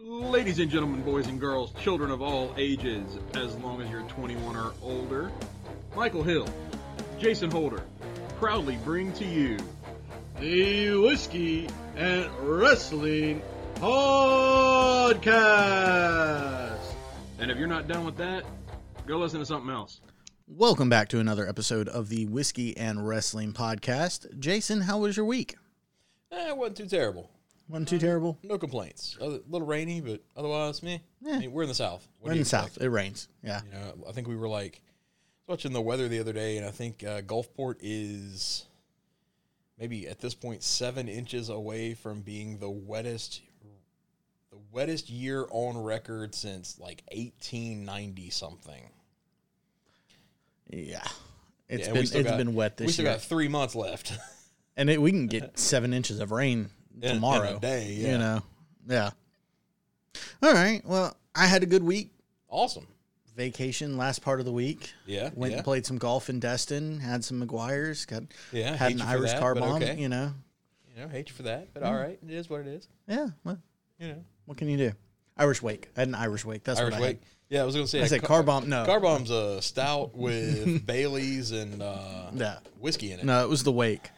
Ladies and gentlemen, boys and girls, children of all ages, as long as you're 21 or older, Michael Hill, Jason Holder, proudly bring to you the Whiskey and Wrestling Podcast. And if you're not done with that, go listen to something else. Welcome back to another episode of the Whiskey and Wrestling Podcast. Jason, how was your week? Eh, it wasn't too terrible. Wasn't too terrible. No complaints. A little rainy, but otherwise, me. Yeah. I mean, we're in the south. What We're in the south. It rains. Yeah. You know, I think we were like watching the weather the other day, and I think uh, Gulfport is maybe at this point seven inches away from being the wettest, the wettest year on record since like 1890 something. Yeah. It's Yeah, been it's got- been wet this year. we still year. got three months left. and it, we can get seven inches of rain In- in a tomorrow. day, yeah. You know. Yeah. All right. Well, I had a good week. awesome. Vacation last part of the week. Yeah. Went yeah. and played some golf in Destin. Had some McGuire's. Got Yeah, had an Irish that, car bomb. okay. You know. You know, hate you for that, but all right, it is what it is. Yeah. Well, You know, what can you do? Irish wake. I had an Irish wake. That's Irish what I wake. Yeah, I was gonna say. I said car bomb. No. Car bomb's a stout with Bailey's and uh, Yeah. whiskey in it. No, it was the wake.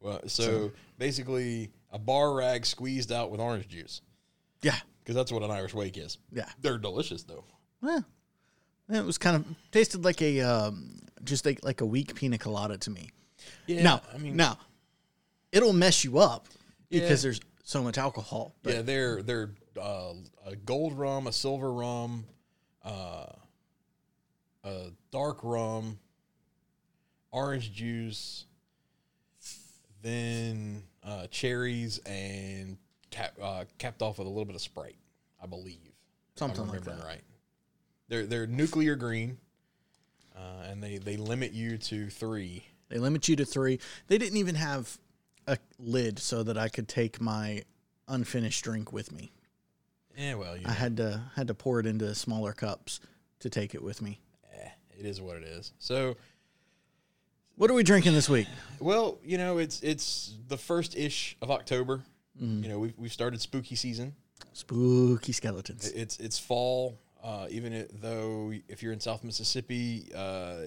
Well, so, basically, a bar rag squeezed out with orange juice, Yeah. because that's what an Irish wake is. Yeah. They're delicious though. Yeah. It was kind of tasted like a um, just like like a weak pina colada to me. Yeah, now, I mean, now it'll mess you up because there's so much alcohol. but- yeah, they're they're uh, a gold rum, a silver rum, uh, a dark rum, orange juice, then uh, cherries, and cap, uh, capped off with a little bit of Sprite, I believe. Something I'm like that. Right. They're they're nuclear green, uh, and they they limit you to three. They limit you to three. They didn't even have a lid so that I could take my unfinished drink with me. Yeah, well, you I had to had to pour it into smaller cups to take it with me. eh, it is what it is. So. What are we drinking this week? Well, you know, it's it's the first ish of October. Mm-hmm. You know, we've we've started spooky season. Spooky skeletons. It's it's fall. Uh, even though if you're in South Mississippi, uh,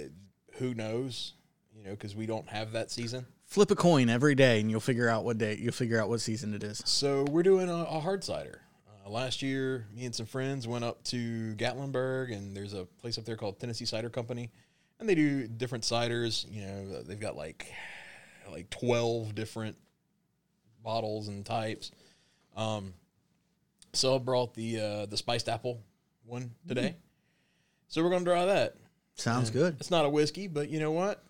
who knows? You know, because we don't have that season. Flip a coin every day, and you'll figure out what day. You'll figure out what season it is. So we're doing a, a hard cider. Uh, last year, me and some friends went up to Gatlinburg, and there's a place up there called Tennessee Cider Company, and they do different ciders. You know, they've got like like twelve different bottles and types. Um, so I brought the uh, the spiced apple one today. So we're gonna try that. Sounds good. It's not a whiskey, but you know what?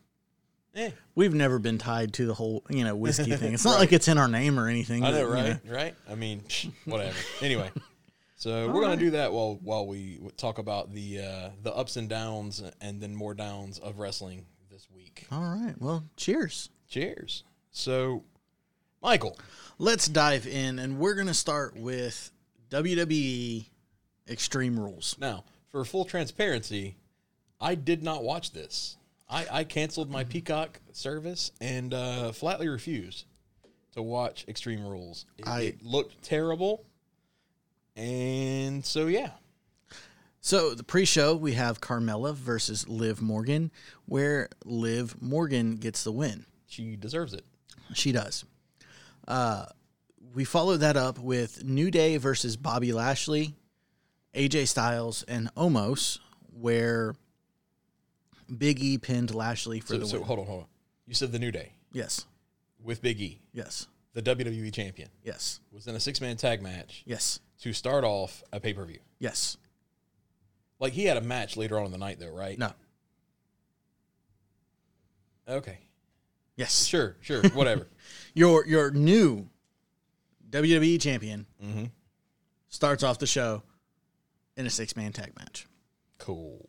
Eh, We've never been tied to the whole, you know, whiskey thing. It's not like it's in our name or anything. I but, know, you right? Right? I mean, whatever. anyway, so we're gonna do that while while we talk about the uh, the ups and downs and then more downs of wrestling this week. All right. Well, cheers. Cheers. So, Michael, Let's dive in, and we're gonna start with WWE Extreme Rules. now for full transparency, I did not watch this. I, I canceled my Peacock service and uh, flatly refused to watch Extreme Rules. It, I- it looked terrible, and so yeah. So the pre-show we have Carmella versus Liv Morgan, where Liv Morgan gets the win. She deserves it. She does. Uh, we follow that up with New Day versus Bobby Lashley, AJ Styles, and Omos, where Big E pinned Lashley for So, the so win. hold on, hold on. You said the New Day Yes, with Big E, yes, the WWE champion, yes, was in a six man tag match yes, to start off a pay per view. yes. Like he had a match later on in the night, though, right? No, Okay. yes. Sure, sure, whatever. Your your new WWE champion mm-hmm. starts off the show in a six man tag match. Cool.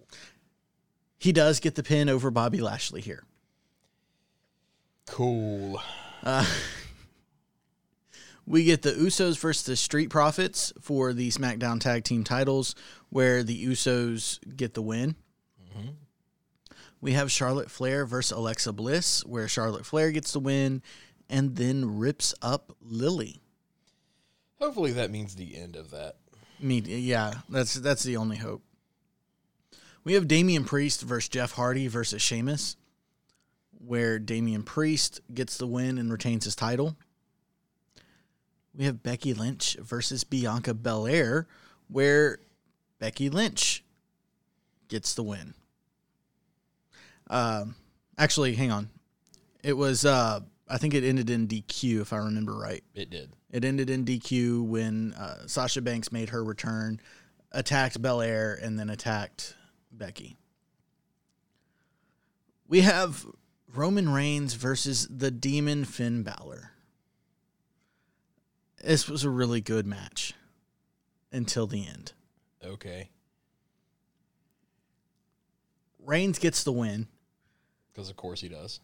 He does get the pin over Bobby Lashley here. Cool. Uh, we get the Usos versus the Street Profits for the SmackDown Tag Team titles, where the Usos get the win. We have Charlotte Flair versus Alexa Bliss, where Charlotte Flair gets the win and then rips up Lily. Hopefully that means the end of that. Me, yeah, that's that's the only hope. We have Damian Priest versus Jeff Hardy versus Sheamus, where Damian Priest gets the win and retains his title. We have Becky Lynch versus Bianca Belair, where Becky Lynch gets the win. Um, actually, hang on. It was uh, I think it ended in DQ if I remember right. It did. It ended in DQ when uh, Sasha Banks made her return, attacked Belair, and then attacked Becky. We have Roman Reigns versus the Demon Finn Balor. This was a really good match until the end. Okay. Reigns gets the win. Because of course he does.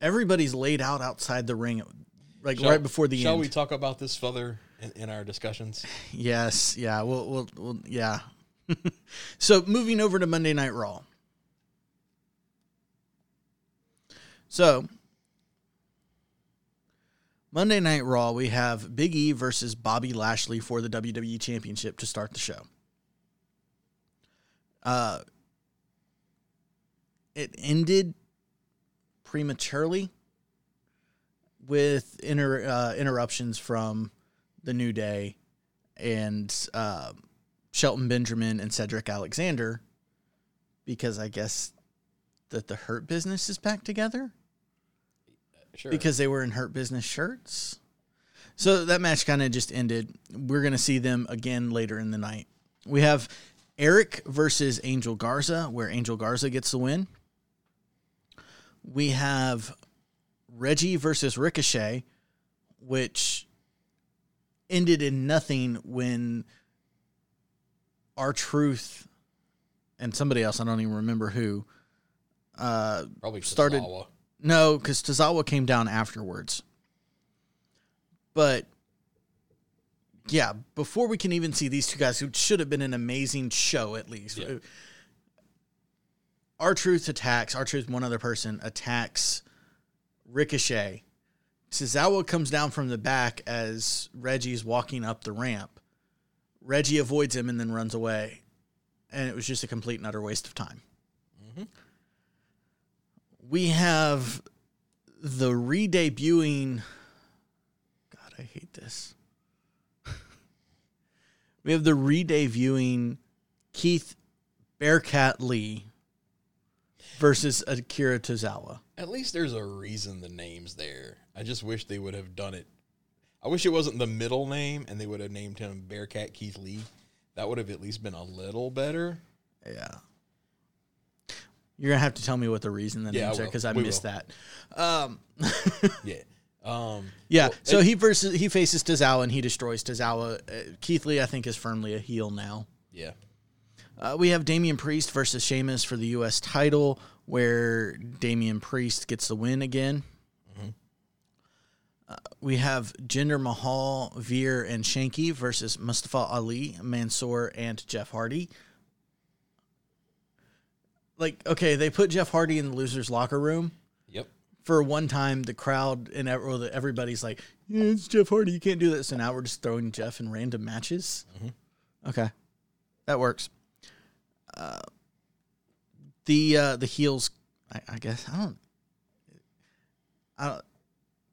Everybody's laid out outside the ring, like Shall- right before the Shall end. Shall we talk about this further in, in our discussions? Yes, yeah, we'll, we'll, we'll yeah. so moving over to Monday Night Raw. So Monday Night Raw, we have Big E versus Bobby Lashley for the WWE Championship to start the show. Uh, it ended prematurely with inter, uh, interruptions from the New Day and uh, Shelton Benjamin and Cedric Alexander because I guess that the Hurt Business is back together Sure. because they were in Hurt Business shirts. So that match kind of just ended. We're going to see them again later in the night. We have Erik versus Angel Garza, where Angel Garza gets the win. We have Reggie versus Ricochet, which ended in nothing when R Truth and somebody else, I don't even remember who, uh, Probably started-. No, because Tozawa came down afterwards. But yeah, before we can even see these two guys, who should have been an amazing show at least. Yeah. R Truth attacks. R Truth, one other person attacks Ricochet. Tozawa comes down from the back as Reggie's walking up the ramp. Reggie avoids him and then runs away, and it was just a complete and utter waste of time we have the re-debuting god i hate this we have the re-debuting keith bearcat lee versus akira tozawa At least there's a reason the name's there. I just wish they would have done it. I wish it wasn't the middle name and they would have named him Bearcat Keith Lee. That would have at least been a little better. yeah you're gonna have to tell me what the reason the Yeah, names are because i We missed will. that um Yeah. Um, yeah well, so it- he versus he faces tozawa and he destroys tozawa uh, keith lee i think is firmly a heel now yeah. Uh, we have Damian Priest versus Sheamus for the U.S. title, where Damian Priest gets the win again. Uh, we have Jinder Mahal, Veer, and Shanky versus Mustafa Ali, Mansoor, and Jeff Hardy. Like, okay, they put Jeff Hardy in the loser's locker room. Yep. For one time, the crowd and ev- or the- everybody's like, yeah, it's Jeff Hardy. You can't do that. So now we're just throwing Jeff in random matches. Okay. That works. Uh, the uh, the heels, I, I guess I don't. I don't.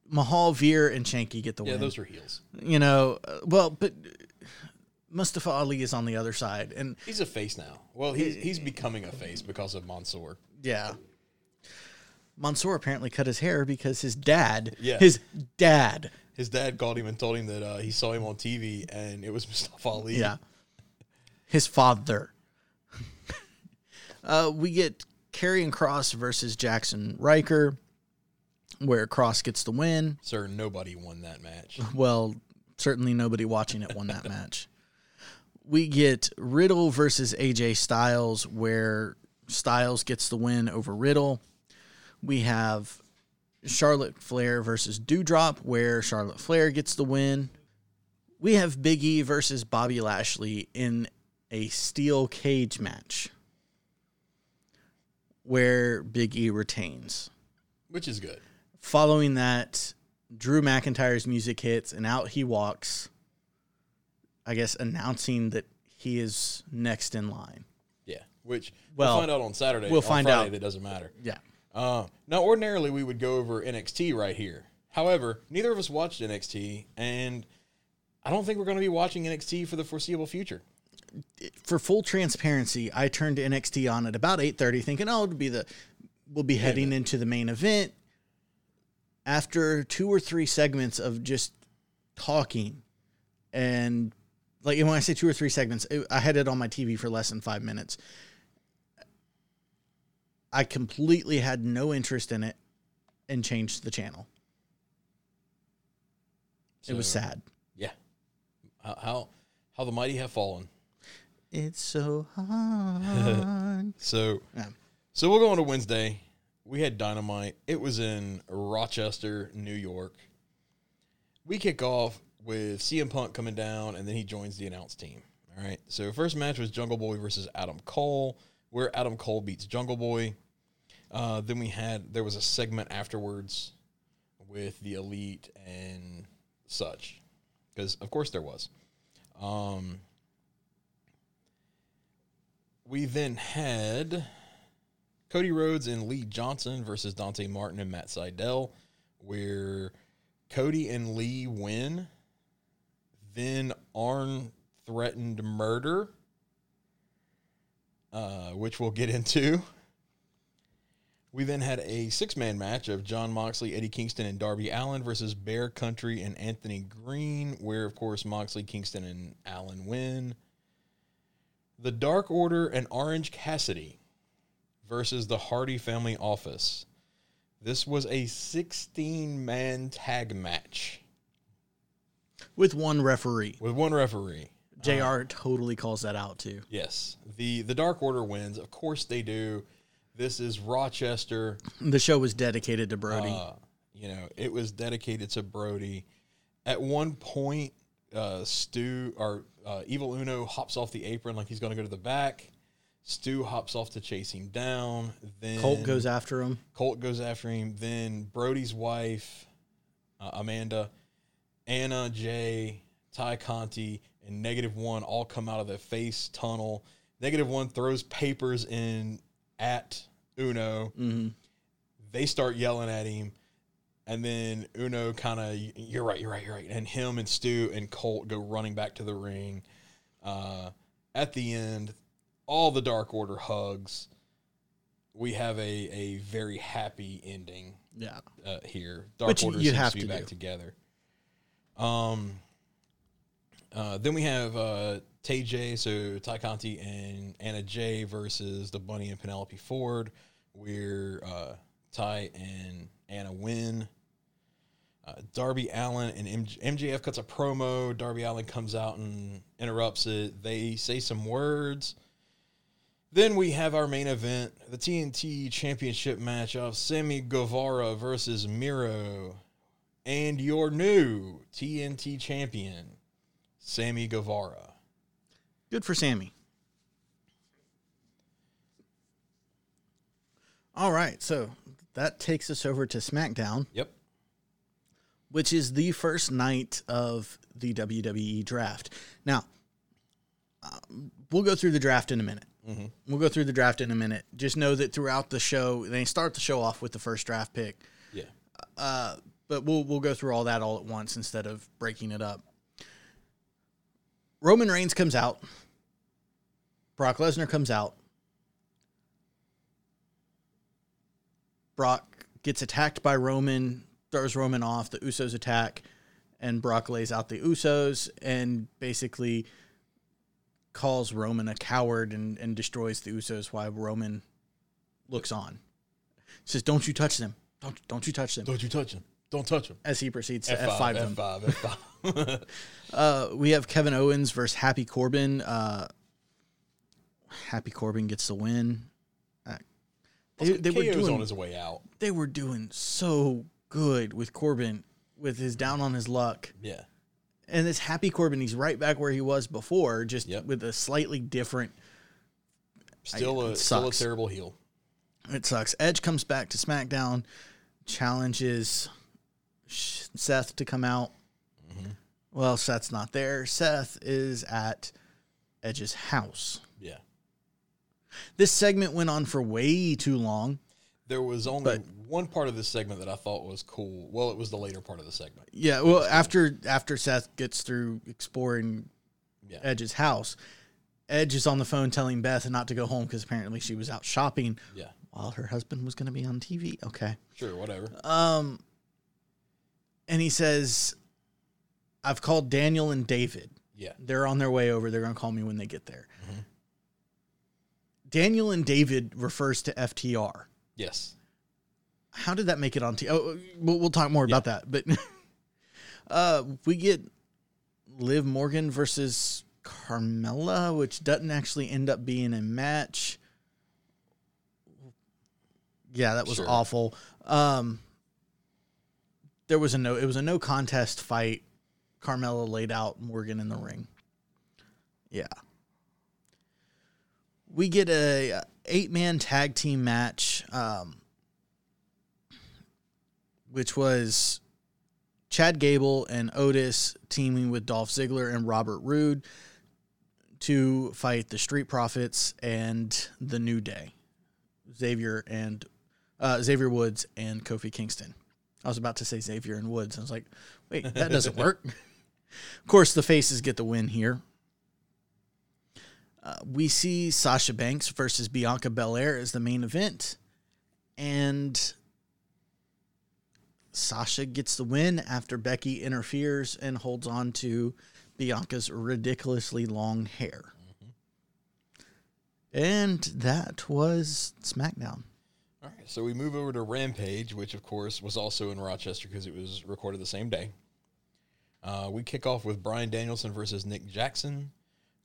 Mahal, Veer, and Shanky get the Yeah, win. those are heels. you know, uh, well, but Mustafa Ali is on the other side, and He's a face now. Well, he's, he's becoming a face because of Mansoor. yeah, Mansoor apparently cut his hair because his dad, Yeah. his dad, His dad called him and told him that uh, he saw him on TV and it was Mustafa Ali. yeah, his father. uh, we get Karrion Kross versus Jaxson Ryker, where Kross gets the win. Sir, nobody won that match. Well, certainly nobody watching it won that match. We get Riddle versus AJ Styles, where Styles gets the win over Riddle. We have Charlotte Flair versus Doudrop, where Charlotte Flair gets the win. We have Big E versus Bobby Lashley in a steel cage match, where Big E retains. Which is good. Following that, Drew McIntyre's music hits and out he walks. I guess, announcing that he is next in line. Yeah, which Well, we'll find out on Saturday. we'll on find Friday, out. That doesn't matter. Yeah. Uh, now, ordinarily we would go over NXT right here. However, neither of us watched NXT, and I don't think we're going to be watching NXT for the foreseeable future. For full transparency, I turned NXT on at about 8:30 thinking, "Oh, it'll be the we'll be heading into the main event." After two or three segments of just talking and like when I say two or three segments, it, I had it on my TV for less than 5 minutes. I completely had no interest in it and changed the channel. it was sad. Yeah. How, how how the mighty have fallen. It's so hard. So Yeah. so we'll go on to Wednesday. We had Dynamite. It was in Rochester, New York. We kick off with CM Punk coming down, and then he joins the announce team. All right. So first match was Jungle Boy versus Adam Cole, where Adam Cole beats Jungle Boy. Uh, then we had there was a segment afterwards with the Elite and such, because of course there was. Um, we then had Cody Rhodes and Lee Johnson versus Dante Martin and Matt Sydal, where Cody and Lee win. Then Arn threatened murder, uh, which we'll get into. We then had a six man match of Jon Moxley, Eddie Kingston, and Darby Allin versus Bear Country and Anthony Green, where, of course, Moxley, Kingston, and Allin win. The Dark Order and Orange Cassidy versus the Hardy Family Office. This was a 16 man tag match With one referee. with one referee. JR totally calls that out too. Yes, the the Dark Order wins. Of course they do. This is Rochester. The show was dedicated to Brody. Uh, you know, it was dedicated to Brody. At one point, uh, Stu or uh, Evil Uno hops off the apron like he's going to go to the back. Stu hops off to chase him down. Then Colt goes after him. Colt goes after him. Then Brody's wife, uh, Amanda, Anna, Jay, Tay Conti, and Negative One all come out of the face tunnel. Negative One throws papers in at Uno. hmm They start yelling at him. And then Uno kind of, you're right, you're right, you're right. And him and Stu and Colt go running back to the ring. Uh, at the end, all the Dark Order hugs. We have a, a very happy ending Yeah. uh, here. Dark Which Order you seems have to be to back do. together. Um. Uh, then we have uh, Tay J, so Tay Conti and Anna Jay versus the Bunny and Penelope Ford, where uh, Tay and Anna win. Uh, Darby Allin and MJ- MJF cuts a promo. Darby Allin comes out and interrupts it. They say some words. Then we have our main event, the TNT Championship match of Sammy Guevara versus Miro, and your new TNT champion, Sammy Guevara. Good for Sammy. All right, so that takes us over to SmackDown, Yep. which is the first night of the WWE draft. Now, um, we'll go through the draft in a minute. Mm-hmm. We'll go through the draft in a minute. Just know that throughout the show, they start the show off with the first draft pick. Yeah. Uh, but we'll we'll go through all that all at once instead of breaking it up. Roman Reigns comes out. Brock Lesnar comes out. Brock gets attacked by Roman, throws Roman off. The Usos attack, and Brock lays out the Usos and basically calls Roman a coward and, and destroys the Usos while Roman looks on. Says, "Don't you touch them! Don't don't you touch them!" Don't you touch him. Don't touch him. As he proceeds to F5 them. F5, F5. Uh, we have Kevin Owens versus Happy Corbin. Uh, Happy Corbin gets the win. Uh, they, they were KO's on doing his way out. they were doing so good with Corbin with his down on his luck. Yeah. And this Happy Corbin, he's right back where he was before, just Yep. with a slightly different. Still I- a still a terrible heel. It sucks. Edge comes back to SmackDown, challenges Sh- Seth to come out. Well, Seth's not there. Seth is at Edge's house. Yeah. This segment went on for way too long. There was only But- one part of this segment that I thought was cool. Well, it was the later part of the segment. Yeah, well, after after Seth gets through exploring Yeah. Edge's house, Edge is on the phone telling Beth not to go home because apparently she was out shopping Yeah. while her husband was going to be on TV. Okay. Sure, whatever. Um, and he says, "I've called Daniel and David. Yeah. They're on their way over. They're going to call me when they get there." Daniel and David refers to FTR. Yes. How did that make it on TV? Oh, we'll, we'll talk more about that. But uh, we get Liv Morgan versus Carmella, which doesn't actually end up being a match. Yeah, that was Sure. awful. Um, there was a no. It was a no contest fight. Carmella laid out Morgan in the ring. Yeah. We get a eight man tag team match, um, which was Chad Gable and Otis teaming with Dolph Ziggler and Robert Roode to fight the Street Profits and the New Day, Xavier and uh, Xavier Woods and Kofi Kingston. I was about to say Xavier and Woods. I was like, wait, that doesn't work. of course, the faces get the win here. Uh, we see Sasha Banks versus Bianca Belair as the main event, and Sasha gets the win after Becky interferes and holds on to Bianca's ridiculously long hair. And that was SmackDown. So we move over to Rampage, which of course was also in Rochester because it was recorded the same day. Uh, we kick off with Bryan Danielson versus Nick Jackson,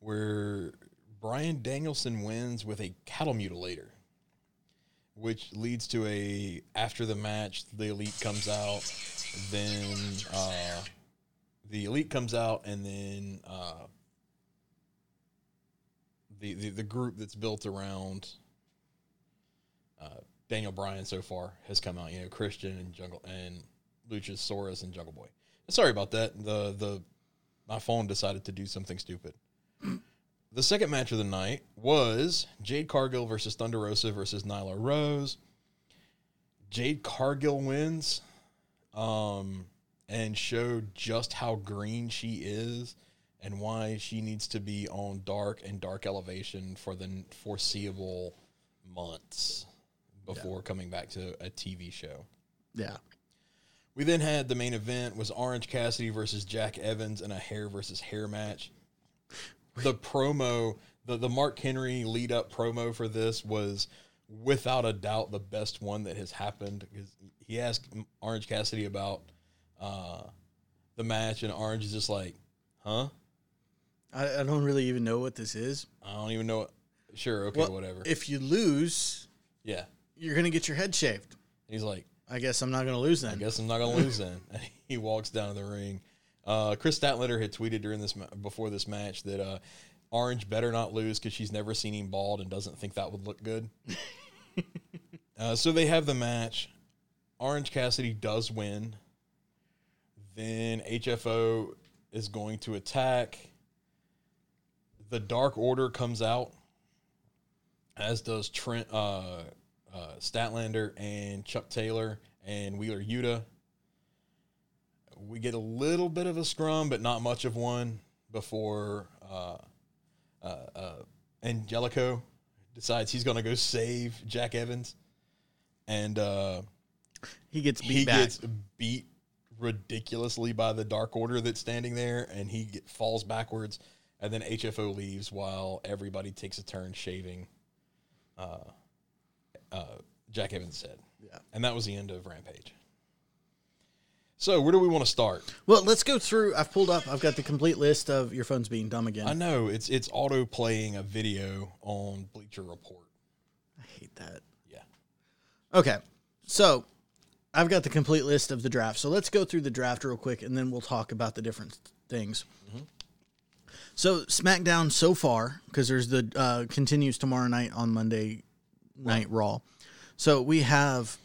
where Bryan Danielson wins with a cattle mutilator, which leads to a after the match the elite comes out, then uh, the elite comes out, and then uh, the, the the group that's built around uh, Daniel Bryan so far has come out. You know, Christian and Jungle and Luchasaurus and Jungle Boy. Sorry about that. The the my phone decided to do something stupid. The second match of the night was Jade Cargill versus Thunder Rosa versus Nyla Rose. Jade Cargill wins, um, and showed just how green she is and why she needs to be on dark and dark elevation for the foreseeable months before coming back to a TV show. Yeah. We then had the main event was Orange Cassidy versus Jack Evans in a hair versus hair match. The promo, the, the Mark Henry lead up promo for this was without a doubt the best one that has happened because he asked Orange Cassidy about uh, the match, and Orange is just like, huh? I, I don't really even know what this is. I don't even know. What. Sure, okay, Well, whatever. If you lose, yeah. You're going to get your head shaved. He's like, I guess I'm not going to lose then. I guess I'm not gonna lose then. And he walks down to the ring. Uh, Kris Statlander had tweeted during this ma- before this match that uh, Orange better not lose because she's never seen him bald and doesn't think that would look good. uh, so they have the match. Orange Cassidy does win. Then HFO is going to attack. The Dark Order comes out, as does Trent uh, Statlander and Chuck Taylor and Wheeler Yuta. We get a little bit of a scrum, but not much of one before uh, uh, uh, Angelico decides he's going to go save Jack Evans, and uh, he gets beat he back. gets beat ridiculously by the Dark Order that's standing there, and he get, falls backwards, and then HFO leaves while everybody takes a turn shaving uh, uh, Jack Evans' said. Yeah. And that was the end of Rampage. So where do we want to start? well, let's go through. I've pulled up. I've got the complete list of your phone's being dumb again. I know it's it's auto playing a video on Bleacher Report. I hate that. Yeah. Okay. So I've got the complete list of the draft. So let's go through the draft real quick and then we'll talk about the different things. So SmackDown so far, because there's the uh, continues tomorrow night on Monday Night Raw. So we have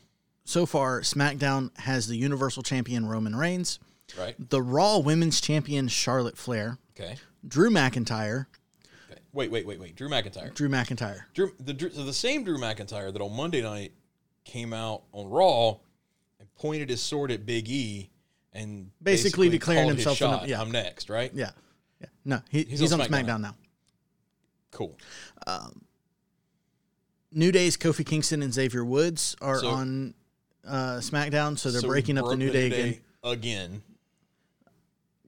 so far SmackDown has the Universal Champion Roman Reigns. Right. the Raw Women's Champion Charlotte Flair, Okay. Drew McIntyre, okay. Wait, wait, wait, wait. Drew McIntyre. Drew McIntyre. Drew, the so the same Drew McIntyre that on Monday night came out on Raw and pointed his sword at Big E and Basically declaring called his himself shot. yeah. I'm next, right? Yeah. Yeah. No, he, he's, He's on on SmackDown, SmackDown now. Cool. Um, New Day's Kofi Kingston and Xavier Woods are So- on uh, SmackDown, so they're So breaking up the broke New Day again. again.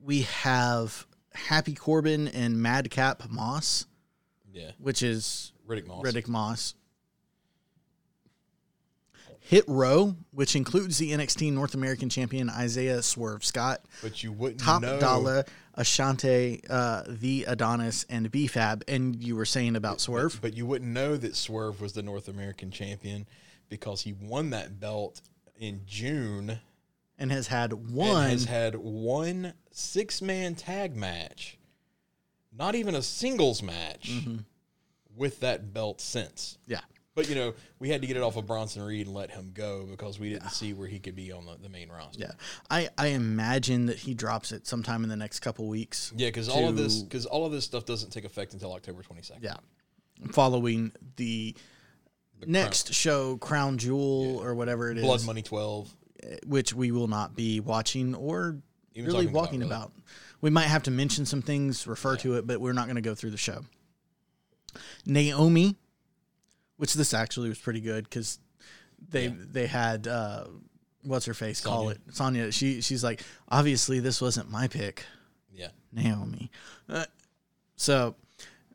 We have Happy Corbin and Madcap Moss, Yeah. which is Riddick Moss. Riddick Moss. Hit Row, which includes the NXT North American Champion Isaiah Swerve Scott, But you wouldn't Top know. Dollar, Ashante, uh, the Adonis, and BFAB. And you were saying about Swerve? But you wouldn't know that Swerve was the North American champion because he won that belt in June and has had one. has had one six man tag match, not even a singles match Mm-hmm. with that belt since. yeah. But you know, we had to get it off of Bronson Reed and let him go because we didn't see where he could be on the, the main roster. Yeah. I, I imagine that he drops it sometime in the next couple weeks. Yeah, because all of this because all of this stuff doesn't take effect until October twenty second. Yeah. Following the, next show, Crown Jewel or whatever it is, Blood Money twelve. Eh, which we will not be watching or Even really talking about, walking really. about. We might have to mention some things, refer to it, but we're not going to go through the show. Naomi, which this actually was pretty good because they Yeah. they had uh, what's her face call it Sonya. She she's like obviously this wasn't my pick. Yeah. Naomi. Uh, so,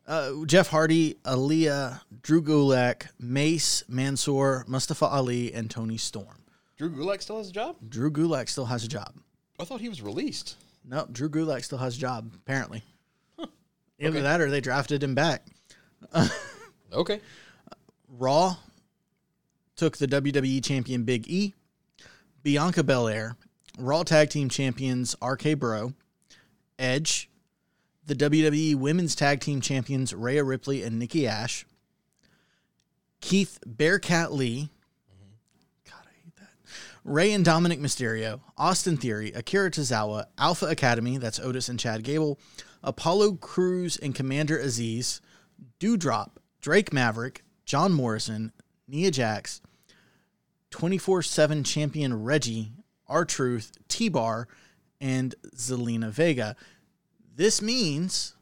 uh, Jeff Hardy, Aliyah, Drew Gulak, Mace, Mansoor, Mustafa Ali, and Toni Storm. Drew Gulak still has a job? Drew Gulak still has a job. I thought he was released. Nope, Drew Gulak still has a job, apparently. Either Okay. that or they drafted him back. Okay. Raw took the WWE champion Big E, Bianca Belair, Raw Tag Team Champions RK Bro, Edge, the WWE Women's Tag Team Champions Rhea Ripley and Nikki Ash, Keith Bearcat Lee. God, I hate that. Rey and Dominik Mysterio, Austin Theory, Akira Tozawa, Alpha Academy, that's Otis and Chad Gable, Apollo Crews and Commander Azeez, Doudrop, Drake Maverick, John Morrison, Nia Jax, 24 7 champion Reggie, R Truth, T Bar, and Zelina Vega. This means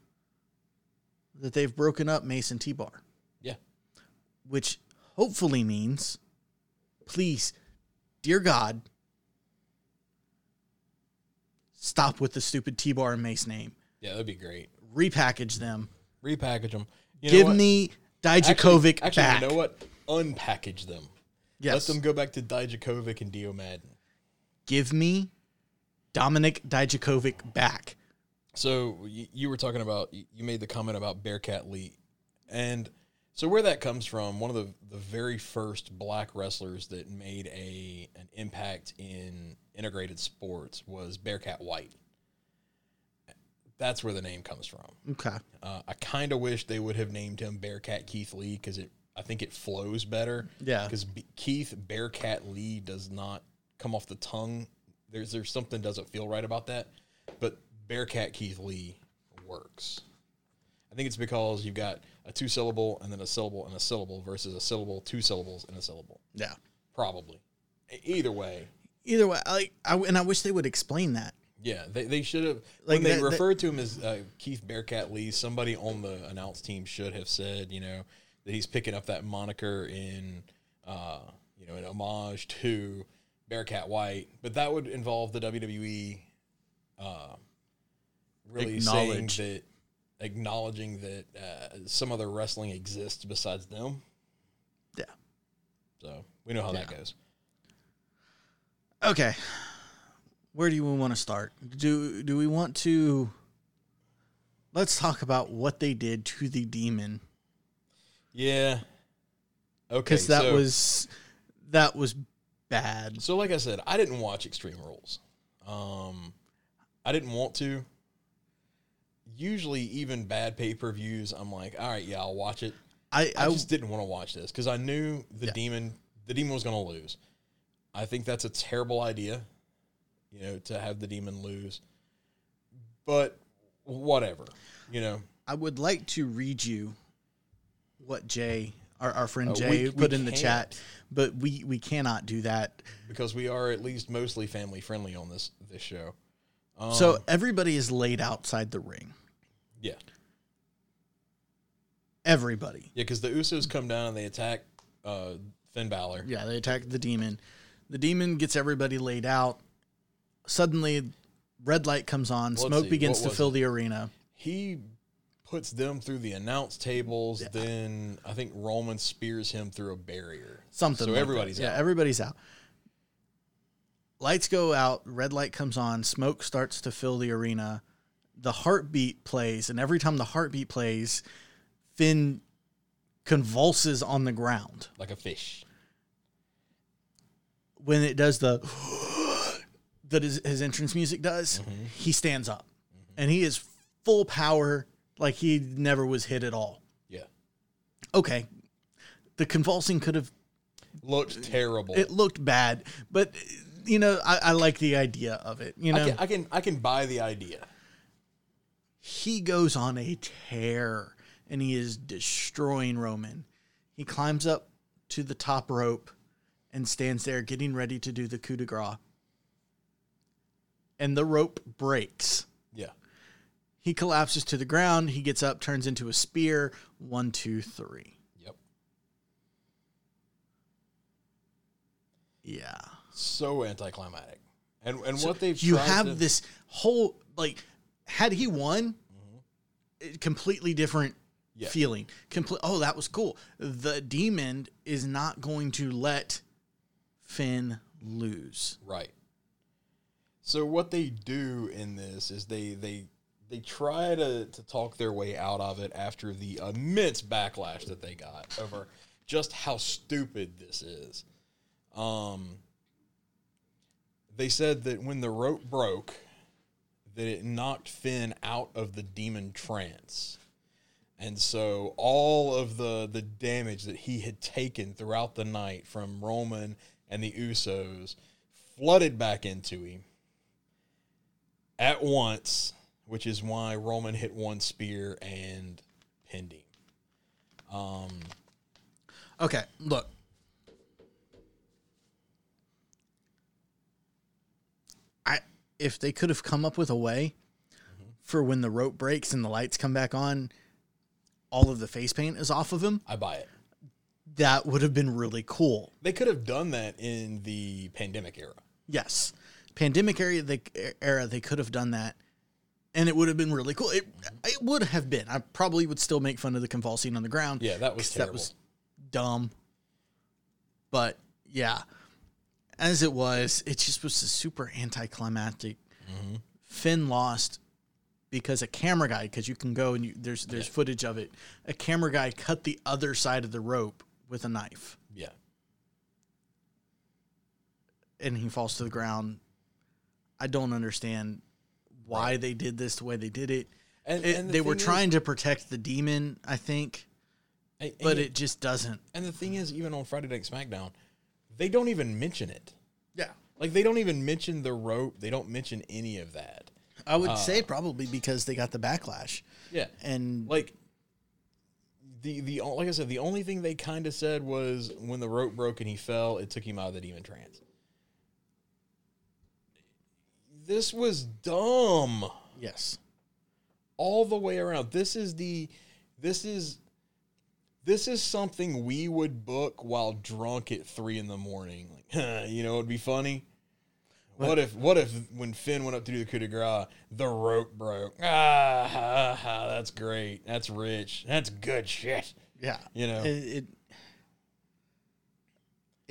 that they've broken up Mason T Bar, Yeah. which hopefully means, please, dear God, stop with the stupid T Bar and Mace name. Yeah, that'd be great. Repackage them. Repackage them. You Give me Dijakovic actually, back. you know what? Unpackage them. Yes. Let them go back to Dijakovic and Dio Maddin. Give me Dominic Dijakovic back. So you, you were talking about you you made the comment about Bearcat Lee, and so where that comes from, one of the the very first black wrestlers that made a an impact in integrated sports was Bearcat Wright. That's where the name comes from. Okay. Uh, I kind of wish they would have named him Bearcat Keith Lee because it I think it flows better. Yeah. Because Keith Bearcat Lee does not come off the tongue. There's there's something doesn't feel right about that. But Bearcat Keith Lee works. I think it's because you've got a two syllable and then a syllable and a syllable versus a syllable, two syllables and a syllable. Yeah. Probably. Either way, Either way, I, like, I and I wish they would explain that. Yeah, they, they should have. Like when they that- that- referred to him as uh, Keith Bearcat Lee, somebody on the announce team should have said, you know, that he's picking up that moniker in, uh, you know, in homage to Bearcat Wright. But that would involve the WWE uh, really saying that, acknowledging that uh, some other wrestling exists besides them. Yeah. So we know how that goes. Okay. Where do you want to start? Do do we want to Let's talk about what they did to the demon Yeah. Okay. cuz that so- was that was bad. So, like I said, I didn't watch Extreme Rules. Um, I didn't want to. Usually, even bad pay per views, I'm like, all right, yeah, I'll watch it. I I I, just didn't want to watch this because I knew the Yeah. demon, the demon was going to lose. I think that's a terrible idea. You know, to have the demon lose. But whatever, you know. I would like to read you what Jay, our, our friend Uh, Jay, we- we put in the chat, but we, we cannot do that. because we are at least mostly family friendly on this this show. Um, so everybody is laid outside the ring. yeah, Everybody. yeah, because the Usos come down and they attack uh, Finn Balor. Yeah, they attack the demon. The demon gets everybody laid out. Suddenly, red light comes on. Let's Smoke see, begins to fill it? the arena. He puts them through the announce tables. Then I think Roman spears him through a barrier. Something. So like that. everybody's yeah, out. everybody's out. Lights go out. Red light comes on. Smoke starts to fill the arena. The heartbeat plays, and every time the heartbeat plays, Finn convulses on the ground. like a fish. When it does the that his, his entrance music does, Mm-hmm. he stands up, and he is full power, like he never was hit at all. Yeah, Okay, the convulsing could have looked terrible. it looked bad, but you know, I, I like the idea of it. You know, I can, I can I can buy the idea. he goes on a tear and he is destroying Roman. He climbs up to the top rope and stands there getting ready to do the coup de grace. And the rope breaks. Yeah, He collapses to the ground. He gets up, turns into a spear. One, two, three. yep. Yeah. So anticlimactic. And and what they've you have to- this whole like had he won Mm-hmm. completely different Yeah. feeling complete oh that was cool the demon is not going to let finn lose Right. So what they do in this is they they they try to to talk their way out of it after the immense backlash that they got over just how stupid this is. Um they said that when the rope broke that it knocked Finn out of the demon trance. And so all of the the damage that he had taken throughout the night from Roman and the Usos flooded back into him at once, which is why Roman hit one spear and pinned him. Um, okay look i if they could have come up with a way for when the rope breaks and the lights come back on all of the face paint is off of him I buy it. that would have been really cool They could have done that in the pandemic era. Yes, pandemic era they era they could have done that, and it would have been really cool. It it would have been. I probably would still make fun of the convulsing on the ground. Yeah, that was. That was dumb. But yeah, as it was, it just was a super anticlimactic. Mm-hmm. Finn lost because a camera guy, because you can go and you, there's there's footage of it. A camera guy cut the other side of the rope with a knife, yeah. and he falls to the ground. I don't understand why they did this the way they did it. And, It- and the they were thing is- trying to protect the demon, I think, and- but and- it just doesn't. And the thing is, even on Friday Night SmackDown, they don't even mention it. Yeah, Like they don't even mention the rope. They don't mention any of that. I would uh, say probably because they got the backlash, Yeah. and like the the like I said, the only thing they kind of said was when the rope broke and he fell, it took him out of the demon trance. This was dumb yes, all the way around. This is the this is this is something we would book while drunk at three in the morning. Like, huh, you know, it'd be funny. What if what if when Finn went up to do the coup de grace, the rope broke? Ah, ha, ha, that's great. That's rich. That's good shit. yeah, You know. it, it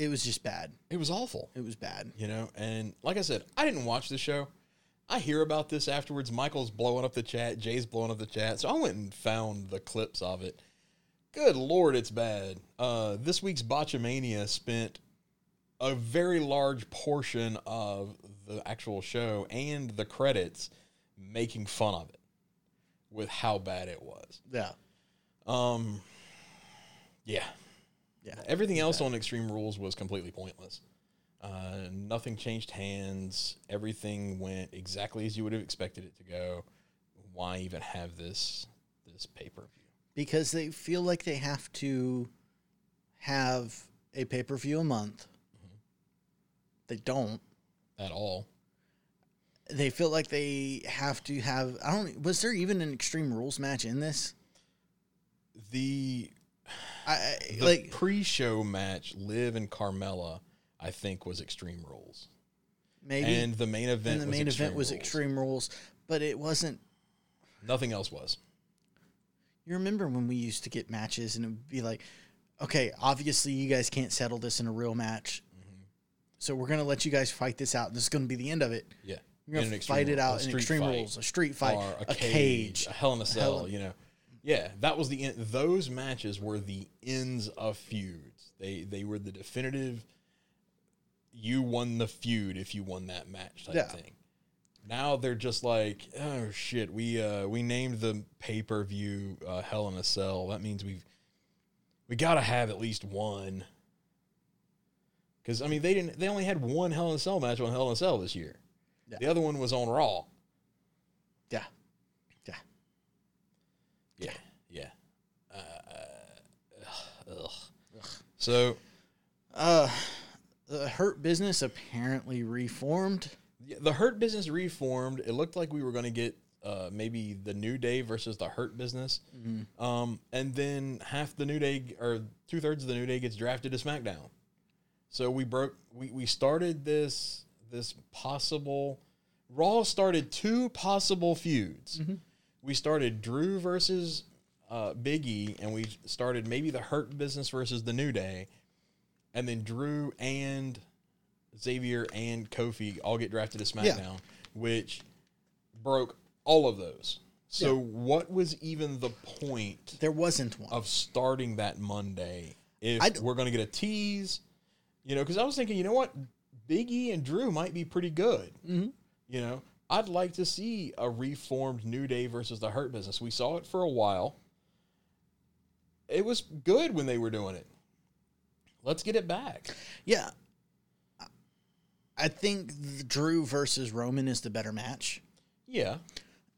it was just bad. It was awful. It was bad. You know, and like I said, I didn't watch the show. I hear about this afterwards. Michael's blowing up the chat. Jay's blowing up the chat. So I went and found the clips of it. Good lord, it's bad. Uh, this week's Botchamania spent a very large portion of the actual show and the credits making fun of it with how bad it was. Yeah, Um, yeah. Yeah. Everything else on Extreme Rules was completely pointless. Uh, nothing changed hands. Everything went exactly as you would have expected it to go. Why even have this this pay per view? because they feel like they have to have a pay per view a month. They don't. At all? They feel like they have to have. I don't. Was there even an Extreme Rules match in this? The, I, the like pre-show match, Liv and Carmella, I think was Extreme Rules, maybe. and the main event. and the was main Extreme event was Rules. Extreme Rules, but it wasn't. Nothing else was. You remember when we used to get matches and it would be like, okay, obviously you guys can't settle this in a real match. Mm-hmm. So we're going to let you guys fight this out. This is going to be the end of it. Yeah, You're gonna fight it a out in Extreme fight, Rules, a street fight, or a, cage. a Hell in a Cell. Hell in- You know, yeah, that was the end. Those matches were the ends of feuds. They they were the definitive. You won the feud if you won that match type Yeah. thing. Now they're just like, oh shit, we uh we named the pay per view uh, Hell in a Cell. That means we've we got to have at least one. Because I mean, they didn't. They only had one Hell in a Cell match on Hell in a Cell this year. Yeah. The other one was on Raw. Yeah. Yeah. Yeah, yeah. Uh, ugh, ugh. So Uh, the Hurt Business apparently reformed. the Hurt Business reformed. It looked like we were going to get uh, maybe the New Day versus the Hurt Business, um, and then half the New Day or two thirds of the New Day gets drafted to SmackDown. So we broke. We we started this this possible. Raw started two possible feuds. We started Drew versus uh, Big E, and we started maybe the Hurt Business versus the New Day, and then Drew and Xavier and Kofi all get drafted to Yeah. SmackDown, which broke all of those. So what was even the point There wasn't one. of starting that Monday if I d- we're going to get a tease? You know, because I was thinking, you know what, Big E and Drew might be pretty good. Mhm. You know, I'd like to see a reformed New Day versus the Hurt Business. We saw it for a while. It was good when they were doing it. Let's get it back. Yeah. I think Drew versus Roman is the better match. Yeah.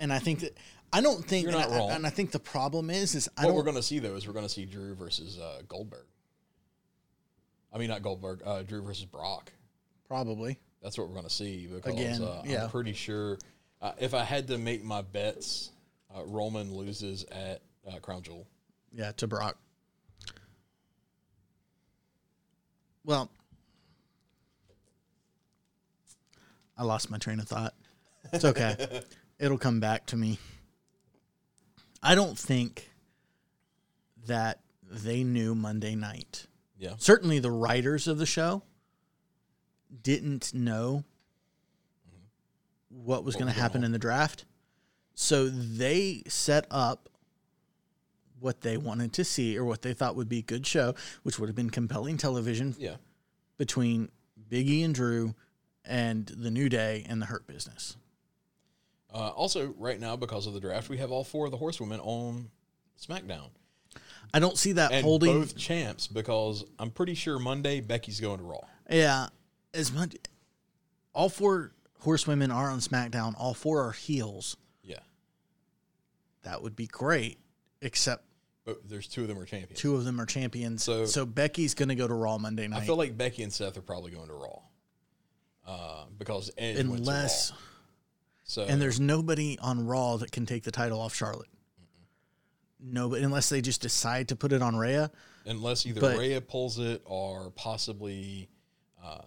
And I think that I don't think You're and not I, wrong. and I think the problem is is I what we're going to see though is we're going to see Drew versus uh, Goldberg. I mean, not Goldberg. Uh, Drew versus Brock. probably. That's what we're going to see because Again, uh, yeah. I'm pretty sure uh, if I had to make my bets, uh, Roman loses at uh, Crown Jewel. Yeah, to Brock. Well, I lost my train of thought. It's okay. It'll come back to me. I don't think that they knew Monday night. Yeah. Certainly the writers of the show didn't know what was going to happen in the draft. So they set up what they wanted to see or what they thought would be a good show, which would have been compelling television Yeah. between Biggie and Drew and the New Day and the Hurt Business. Uh, also, right now, because of the draft, we have all four of the horsewomen on SmackDown. I don't see that And holding. both champs because I'm pretty sure Monday Becky's going to Raw. Yeah, as much. All four horsewomen are on SmackDown. All four are heels. Yeah. That would be great, except But there's two of them are champions. two of them are champions. So, So- Becky's going to go to Raw Monday night. I feel like Becky and Seth are probably going to Raw. Uh, because Edge went to unless Raw. So and there's nobody on Raw that can take the title off Charlotte. No, but unless they just decide to put it on Rhea. unless either but- Rhea pulls it or possibly, uh,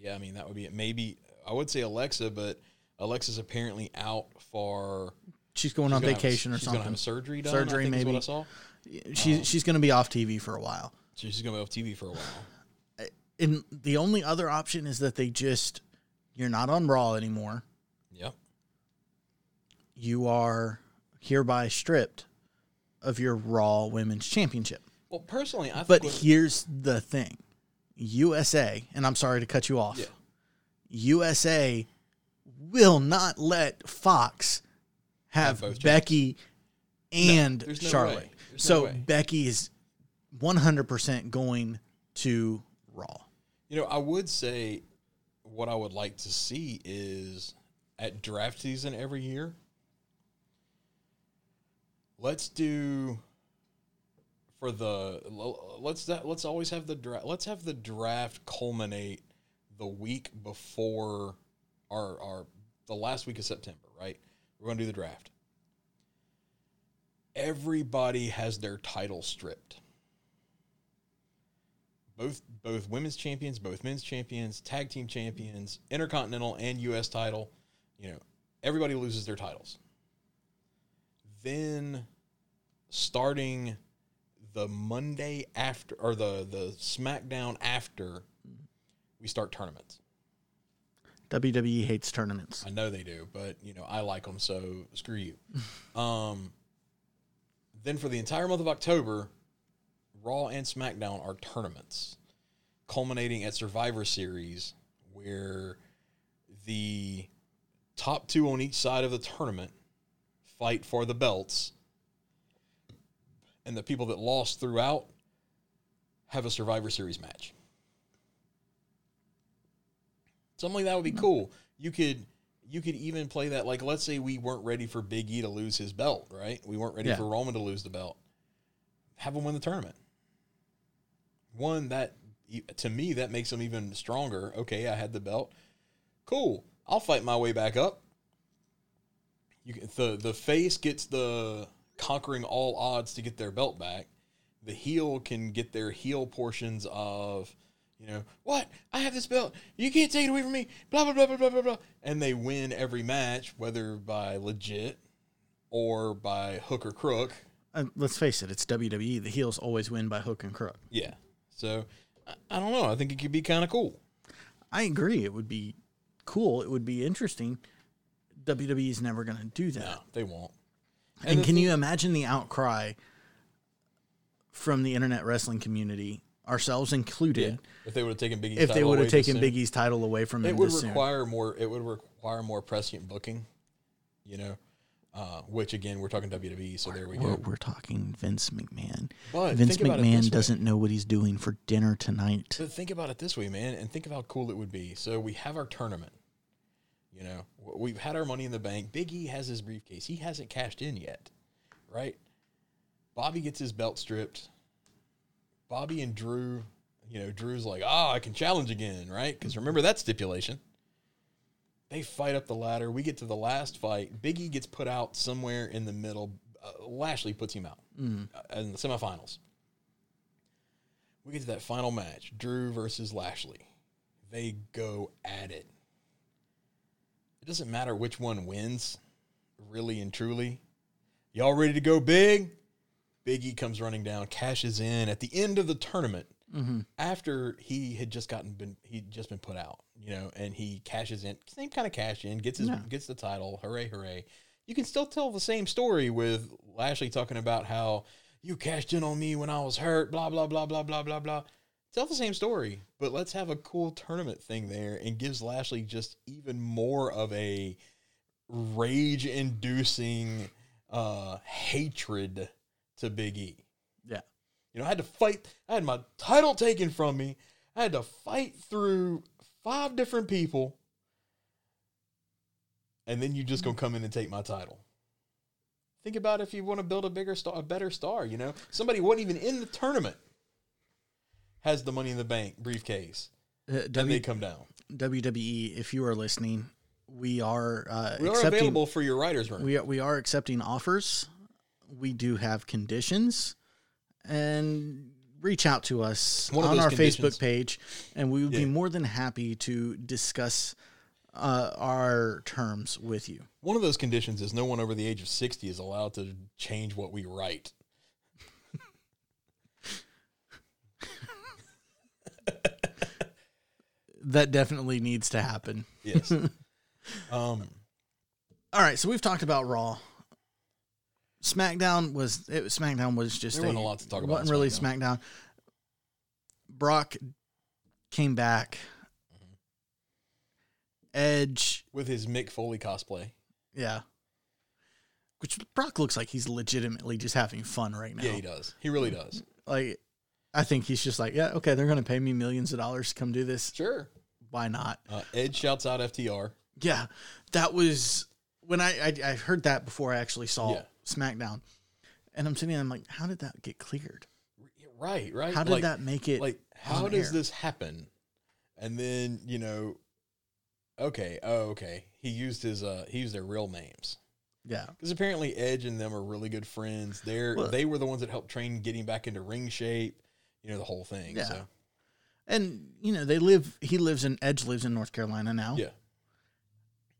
yeah, I mean that would be it. Maybe I would say Alexa, but Alexa's apparently out for She's going she's on gonna have vacation or she's something. have surgery done. Surgery, I think is maybe. what I saw. She's she's going to be off TV for a while. So she's gonna be off TV for a while. And the only other option is that they just you're not on Raw anymore. Yep. You are hereby stripped of your Raw Women's Championship. Well, personally, I But here's the thing. USA, and I'm sorry to cut you off. Yeah. USA will not let Fox have, Have Becky and there's no Charlotte. There's no so. Becky is 100% going to Raw. You know, I would say what I would like to see is at draft season every year. Let's do for the let's that let's always have the draft. Let's have the draft culminate the week before our our the last week of September, right? We're going to do the draft. Everybody has their title stripped both both women's champions, both men's champions, tag team champions, intercontinental and US title, you know, everybody loses their titles. Then starting the Monday after or the the SmackDown after we start tournaments. WWE hates tournaments. I know they do, but you know, I like them so screw you. um then for the entire month of October, Raw and SmackDown are tournaments, culminating at Survivor Series, where the top two on each side of the tournament fight for the belts, and the people that lost throughout have a Survivor Series match. Something like that would be cool. You could you could even play that like let's say we weren't ready for Big E to lose his belt, right? We weren't ready Yeah. for Roman to lose the belt. Have him win the tournament. One that to me that makes him even stronger. Okay, I had the belt. Cool. I'll fight my way back up. You can, the the face gets the conquering all odds to get their belt back. The heel can get their heel portions of, you know, what? I have this belt. You can't take it away from me. Blah blah blah blah blah blah blah. And they win every match, whether by legit or by hook or crook. Uh, let's face it, it's WWE. The heels always win by hook and crook. Yeah. So I, I don't know. I think it could be kind of cool. I agree. It would be cool. It would be interesting. WWE is never going to do that. No, they won't. And, the can thing- you imagine the outcry from the internet wrestling community, ourselves included, If they would have taken Big E's if they title would have away taken soon? Big E's title away from him it would this soon? require more. It would require more prescient booking. You know, uh, which again we're talking WWE, so there we We're, go. we're talking Vince McMahon. But Vince think about it this McMahon doesn't know what he's doing for dinner tonight. But think about it this way, man, and think of how cool it would be. So we have our tournament. You know, we've had our money in the bank. Big E has his briefcase. He hasn't cashed in yet, right? Bobby gets his belt stripped. Bobby and Drew, you know, Drew's like, ah, I can challenge again, right? Because remember that stipulation. They fight up the ladder. We get to the last fight. Big E gets put out somewhere in the middle. Uh, Lashley puts him out uh, in the semifinals. We get to that final match Drew versus Lashley. They go at it. It doesn't matter which one wins, really and truly. Y'all ready to go big? Big E comes running down, cashes in at the end of the tournament after he had just gotten been he'd just been put out, you know, and he cashes in, same kind of cash in, gets his gets the title, hooray, hooray. You can still tell the same story with Lashley talking about how you cashed in on me when I was hurt, blah blah blah blah blah blah blah. Tell the same story, but let's have a cool tournament thing there and gives Lashley just even more of a rage inducing uh hatred to Big E. Yeah. You know, I had to fight. I had my title taken from me. I had to fight through five different people. And then you just gonna come in and take my title. Think about if you want to build a bigger star, a better star. You know, somebody wasn't even in the tournament has the Money in the Bank briefcase, Uh, and w- they come down. WWE, if you are listening, we are uh, We are accepting. available for your writers' room. We are, we are accepting offers. We do have conditions, and reach out to us on our conditions- Facebook page, and we would be more than happy to discuss uh, our terms with you. One of those conditions is no one over the age of sixty is allowed to change what we write. That definitely needs to happen. Yes. um, All right, so we've talked about Raw. SmackDown was it, was- SmackDown was just There wasn't a lot to talk about wasn't really SmackDown. SmackDown. Brock came back. Edge, with his Mick Foley cosplay. yeah. Which Brock looks like he's legitimately just having fun right now. Yeah, he does. He really does. Like I think he's just like, yeah, okay, they're going to pay me millions of dollars to come do this. Sure. Why not? Uh, Edge shouts out FTR. Yeah, that was when I I, I heard that before I actually saw Yeah. SmackDown, and I'm sitting there, I'm like, how did that get cleared? Right, right. How did Like- that make it? like how does air? this happen and then you know okay oh okay he used his uh he used their real names yeah, because apparently edge and them are really good friends they're Well- they were the ones that helped train getting back into ring shape you know the whole thing Yeah. so and you know they live. He lives in Edge lives in North Carolina now. yeah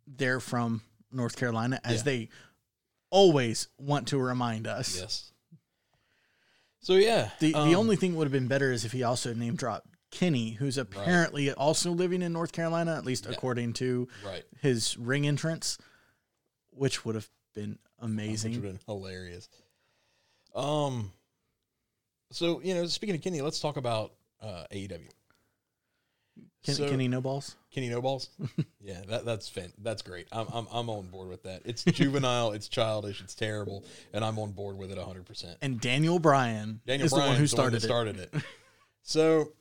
they're from North Carolina, as Yeah. they always want to remind us. yes so yeah The um, the only thing would have been better is if he also name dropped Kenny, who's apparently also living in North Carolina, at least Yeah. according to right his ring entrance, which would have been which amazing. would have been hilarious um so you know speaking of kenny let's talk about uh aew Ken, So- Kenny No Balls. Kenny No Balls. yeah, that that's fan, that's great. I'm, I'm I'm on board with that. It's juvenile, it's childish, it's terrible, and I'm on board with it 100. percent And Daniel Bryan Daniel is Bryan the one who is the one started it. started it. so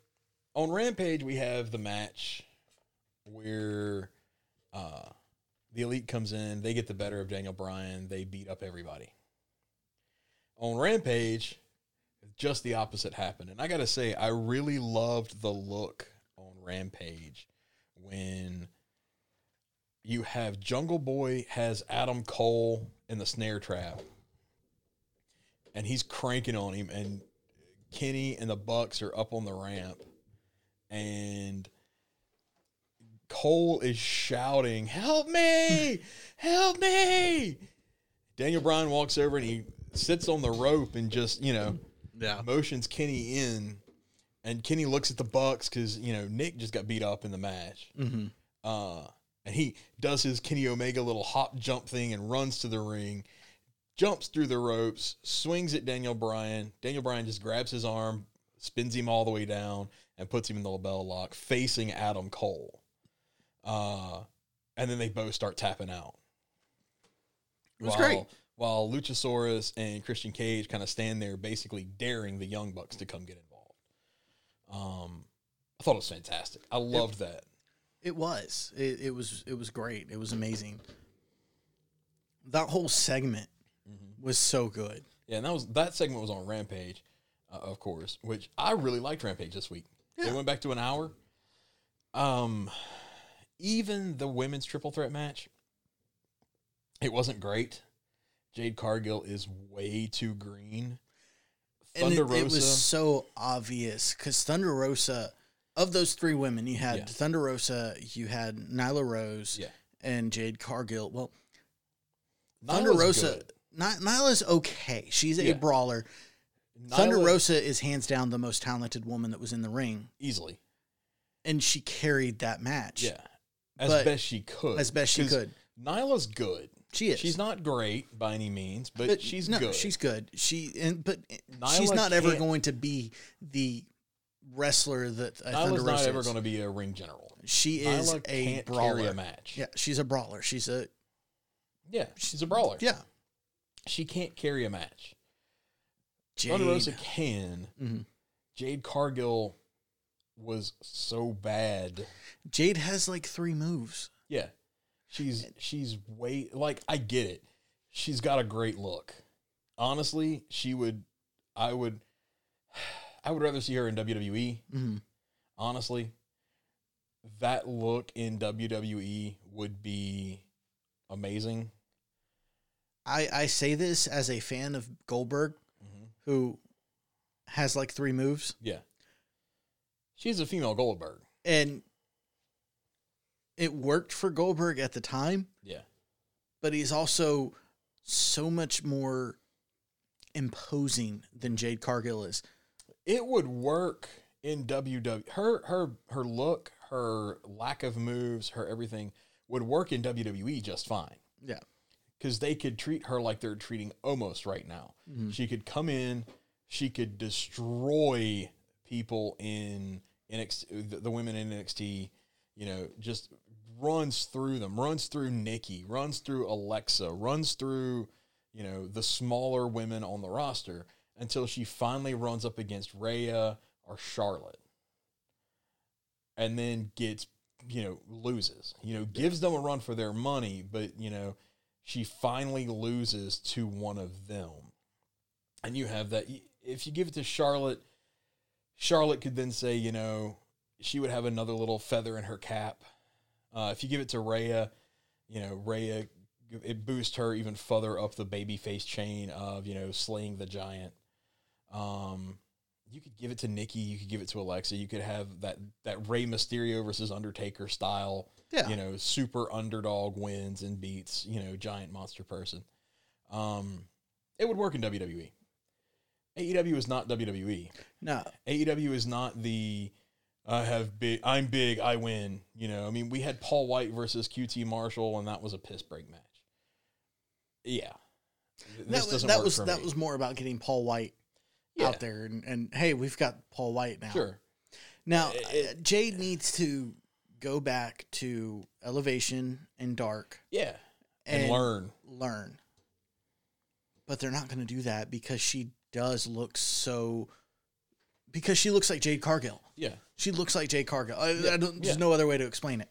on Rampage, we have the match where uh, the Elite comes in. They get the better of Daniel Bryan. They beat up everybody. On Rampage, just the opposite happened. And I got to say, I really loved the look Rampage when you have Jungle Boy has Adam Cole in the snare trap. And he's cranking on him, and Kenny and the Bucks are up on the ramp, and Cole is shouting, "Help me! Help me!" Daniel Bryan walks over and he sits on the rope and just you know Yeah. motions Kenny in, and Kenny looks at the Bucks because you know Nick just got beat up in the match. hmm Uh, and he does his Kenny Omega little hop jump thing and runs to the ring, jumps through the ropes, swings at Daniel Bryan. Daniel Bryan just grabs his arm, spins him all the way down, and puts him in the LeBell Lock, facing Adam Cole. Uh, and then they both start tapping out. It was while, great. While Luchasaurus and Christian Cage kind of stand there, basically daring the Young Bucks to come get involved. Um, I thought it was fantastic. I loved that. It was. It, it was. It was great. It was amazing. That whole segment Mm-hmm. was so good. Yeah, and that was that segment was on Rampage, uh, of course, which I really liked Rampage this week. They went back to an hour. Um, even the women's triple threat match, it wasn't great. Jade Cargill is way too green. And it, Thunder Rosa, it was so obvious because Thunder Rosa, of those three women, you had Yeah. Thunder Rosa, you had Nyla Rose, Yeah. and Jade Cargill. Well, Nyla's Thunder Rosa. Ny- Nyla's okay. She's a Yeah. brawler. Thunder Rosa is hands down the most talented woman that was in the ring, easily, and she carried that match. yeah, as But- best she could, as best she could. Nyla's good. She is. She's not great by any means, but, but she's no, good. She's good. She and but Nyla she's not ever going to be the wrestler that uh, Nyla's Thunder not Rosa ever is. going to be a ring general. She is Nyla a can't brawler. a match. Yeah, she's a brawler. She's a Yeah, she's a brawler. yeah. She can't carry a match. Jade. Thunder Rosa can. Mhm. Jade Cargill was so bad. Jade has like three moves. Yeah. She's she's way like I get it. She's got a great look. Honestly, she would I would I would rather see her in WWE. Mhm. Honestly, that look in WWE would be amazing. I I say this as a fan of Goldberg, who has like three moves, Yeah. She's a female Goldberg. and it worked for Goldberg at the time. Yeah. but he's also so much more imposing than Jade Cargill is. it would work in WWE. Her her her look, her lack of moves, her everything would work in WWE just fine Yeah. because they could treat her like they're treating Omos right now. Mm-hmm. She could come in, she could destroy people in NXT, the, the women in NXT. You know, just runs through them, runs through Nikki, runs through Alexa, runs through you know the smaller women on the roster, until she finally runs up against Rhea or Charlotte. And then gets, you know, loses. You know, gives them a run for their money, but, you know, she finally loses to one of them. And you have that. If you give it to Charlotte, Charlotte could then say, you know, she would have another little feather in her cap. Uh, if you give it to Rhea, you know, Rhea, it boosts her even further up the babyface chain of, you know, slaying the giant. Um, you could give it to Nikki. You could give it to Alexa. You could have that that Rey Mysterio versus Undertaker style. Yeah. You know, super underdog wins and beats you know giant monster person. Um, it would work in WWE. AEW is not WWE. No, AEW is not the I have big. I'm big. I win. You know. I mean, we had Paul White versus QT Marshall, and that was a piss break match. Yeah. This that, that was that me. was more about getting Paul White Yeah. out there, and, and hey, we've got Paul White now. sure. Now, It- uh, Jade needs to go back to Elevation and Dark Yeah. And, and, learn. learn. But they're not going to do that because she does look so. Because she looks like Jade Cargill. Yeah. She looks like Jade Cargill. I, Yeah, I don't, there's yeah. no other way to explain it.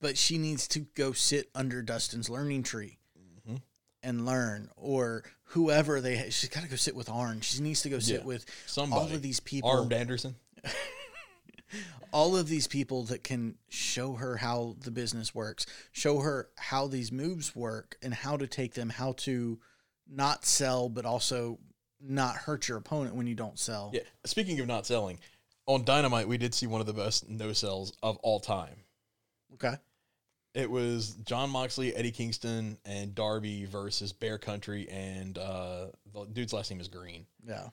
But she needs to go sit under Dustin's learning tree Mhm. and learn, or whoever they. She's got to go sit with Arn. She needs to go sit Yeah. with Somebody. all of these people. Armed Anderson. all of these people that can show her how the business works, show her how these moves work and how to take them, how to not sell, but also not hurt your opponent when you don't sell. Yeah. Speaking of not selling, on Dynamite, we did see one of the best no sells of all time. Okay. It was Jon Moxley, Eddie Kingston, and Darby versus Bear Country, and uh, the dude's last name is Green. Yeah.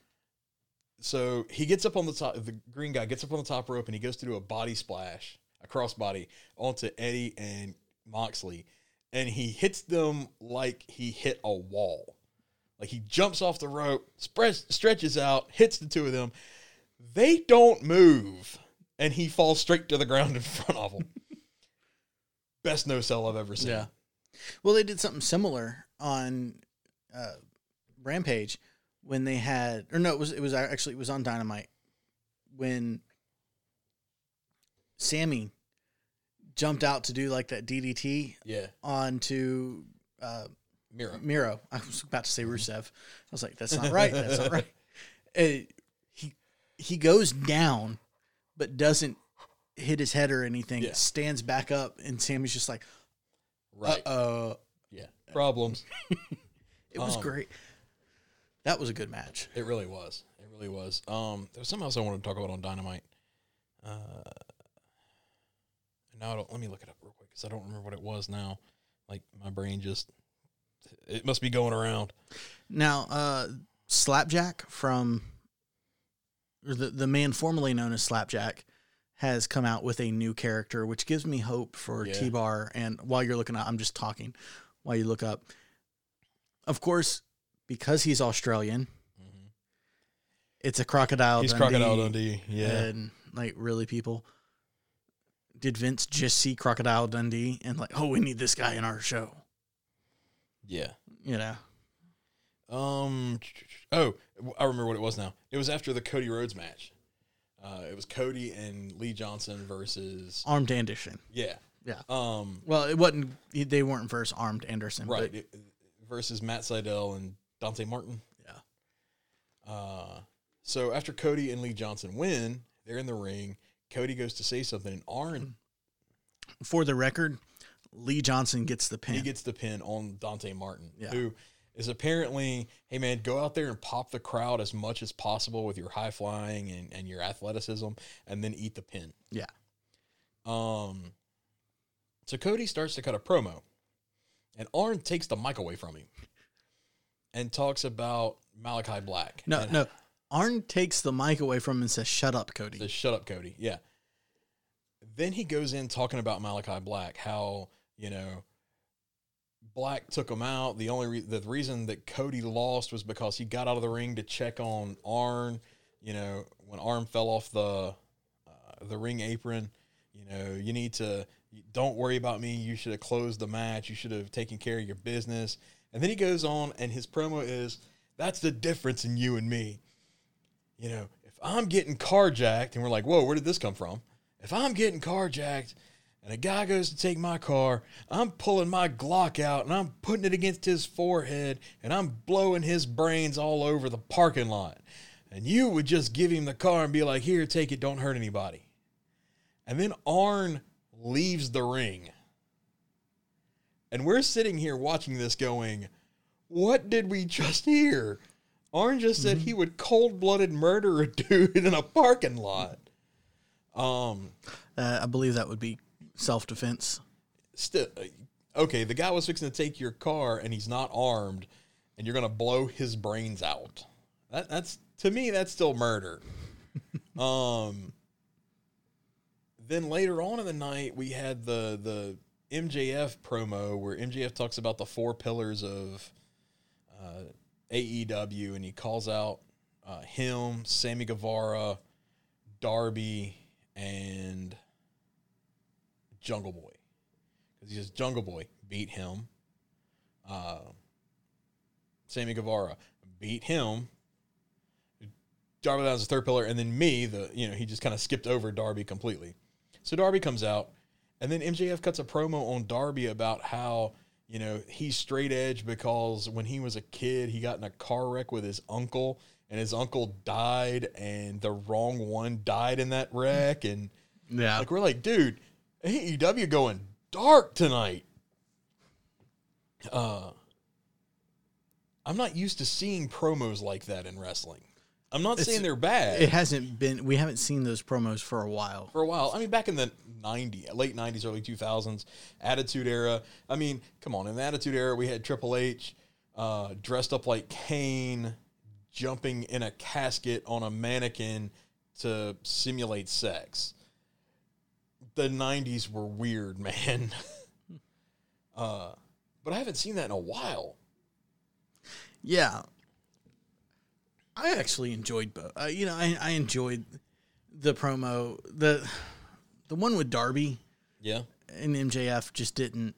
so he gets up on the top the green guy gets up on the top rope and he goes to do a body splash a crossbody onto eddie and moxley and he hits them like he hit a wall like he jumps off the rope spreads, stretches out hits the two of them. They don't move and he falls straight to the ground in front of them best no sell i've ever seen. Yeah. Well, they did something similar on uh, Rampage when they had, or no, it was it was actually it was on Dynamite when Sammy jumped out to do like that DDT yeah. onto uh, miro Miro. I was about to say Rusev. I was like, that's not right. That's not right. Uh, he he goes down, but doesn't hit his head or anything. Yeah. Stands back up, and Sammy's just like, right uh, yeah problems it was Um, great. That was a good match. It really was. It really was. Um, there was something else I wanted to talk about on Dynamite. Uh, now I don't. Let me look it up real quick because I don't remember what it was now. Like my brain just, it must be going around. Now, uh, Slapjack from, or the the man formerly known as Slapjack, has come out with a new character, which gives me hope for Yeah. T Bar. And while you're looking up, I'm just talking while you look up. Of course, because he's Australian, it's a crocodile. He's Dundee, Crocodile Dundee. Yeah. and like really, people. Did Vince just see Crocodile Dundee and like, oh, we need this guy in our show? Yeah. You know, Um. Oh, I remember what it was now. It was after the Cody Rhodes match. Uh, it was Cody and Lee Johnson versus armed Anderson. yeah. Yeah. Um. Well, it wasn't. They weren't versus armed Anderson, Right. It- versus Matt Sydal and Dante Martin. yeah. Uh, so after Cody and Lee Johnson win, they're in the ring. Cody goes to say something, and Arn For the record, Lee Johnson gets the pin. he gets the pin on Dante Martin, Yeah. who is apparently, hey man, go out there and pop the crowd as much as possible with your high flying and, and your athleticism, and then eat the pin. yeah. Um, so Cody starts to cut a promo, and Arn takes the mic away from him and talks about Malachi Black. No, and no. Arn takes the mic away from him and says, "Shut up, Cody." The shut up, Cody. Yeah. Then he goes in talking about Malachi Black, how you know Black took him out. The only re- the reason that Cody lost was because he got out of the ring to check on Arn. You know, when Arn fell off the uh, the ring apron. You know, you need to don't worry about me. You should have closed the match. You should have taken care of your business. And then he goes on, and his promo is, That's the difference in you and me. You know, if I'm getting carjacked and we're like, whoa, where did this come from? If I'm getting carjacked and a guy goes to take my car, I'm pulling my Glock out and I'm putting it against his forehead and I'm blowing his brains all over the parking lot. And you would just give him the car and be like, here, take it, don't hurt anybody. And then Arn leaves the ring. And we're sitting here watching this going, what did we just hear? Arn just said he would cold blooded murder a dude in a parking lot. Um, Uh, I believe that would be self defense. still, okay, the guy was fixing to take your car and he's not armed, and you're gonna blow his brains out. That, that's to me, that's still murder. um. Then later on in the night, we had the the MJF promo where MJF talks about the four pillars of uh, AEW, and he calls out uh, him, Sammy Guevara, Darby, and Jungle Boy because he says Jungle Boy beat him. Uh, Sammy Guevara beat him. Darby Allin's the third pillar, and then me, the you know he just kind of skipped over Darby completely. So Darby comes out, and then MJF cuts a promo on Darby about how you know he's straight edge because when he was a kid he got in a car wreck with his uncle, and his uncle died, and the wrong one died in that wreck, and Yeah. like we're like, dude, AEW going dark tonight. Uh I'm not used to seeing promos like that in wrestling. I'm not saying they're bad it hasn't been, we haven't seen those promos for a while. for a while. I mean, back in the 90s, late 90s, early 2000s, Attitude Era. I mean, come on, in the Attitude Era, we had Triple H uh, dressed up like Kane, jumping in a casket on a mannequin to simulate sex. The 90s were weird, man. uh, but I haven't seen that in a while. Yeah. I actually enjoyed both. Uh, you know, I, I enjoyed the promo. The the one with Darby Yeah. and MJF just didn't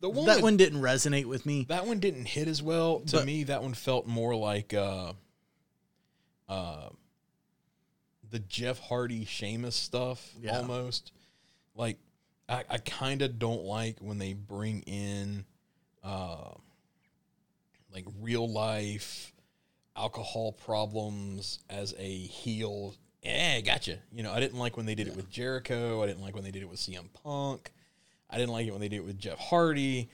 The one that with- one didn't resonate with me. That one didn't hit as well. To But- me, that one felt more like uh, uh, the Jeff Hardy Sheamus stuff Yeah. almost. Like, I, I kind of don't like when they bring in uh, like real life alcohol problems as a heel. Yeah, gotcha. You know, I didn't like when they did it with Jericho. I didn't like when they did it with CM Punk. I didn't like it when they did it with Jeff Hardy.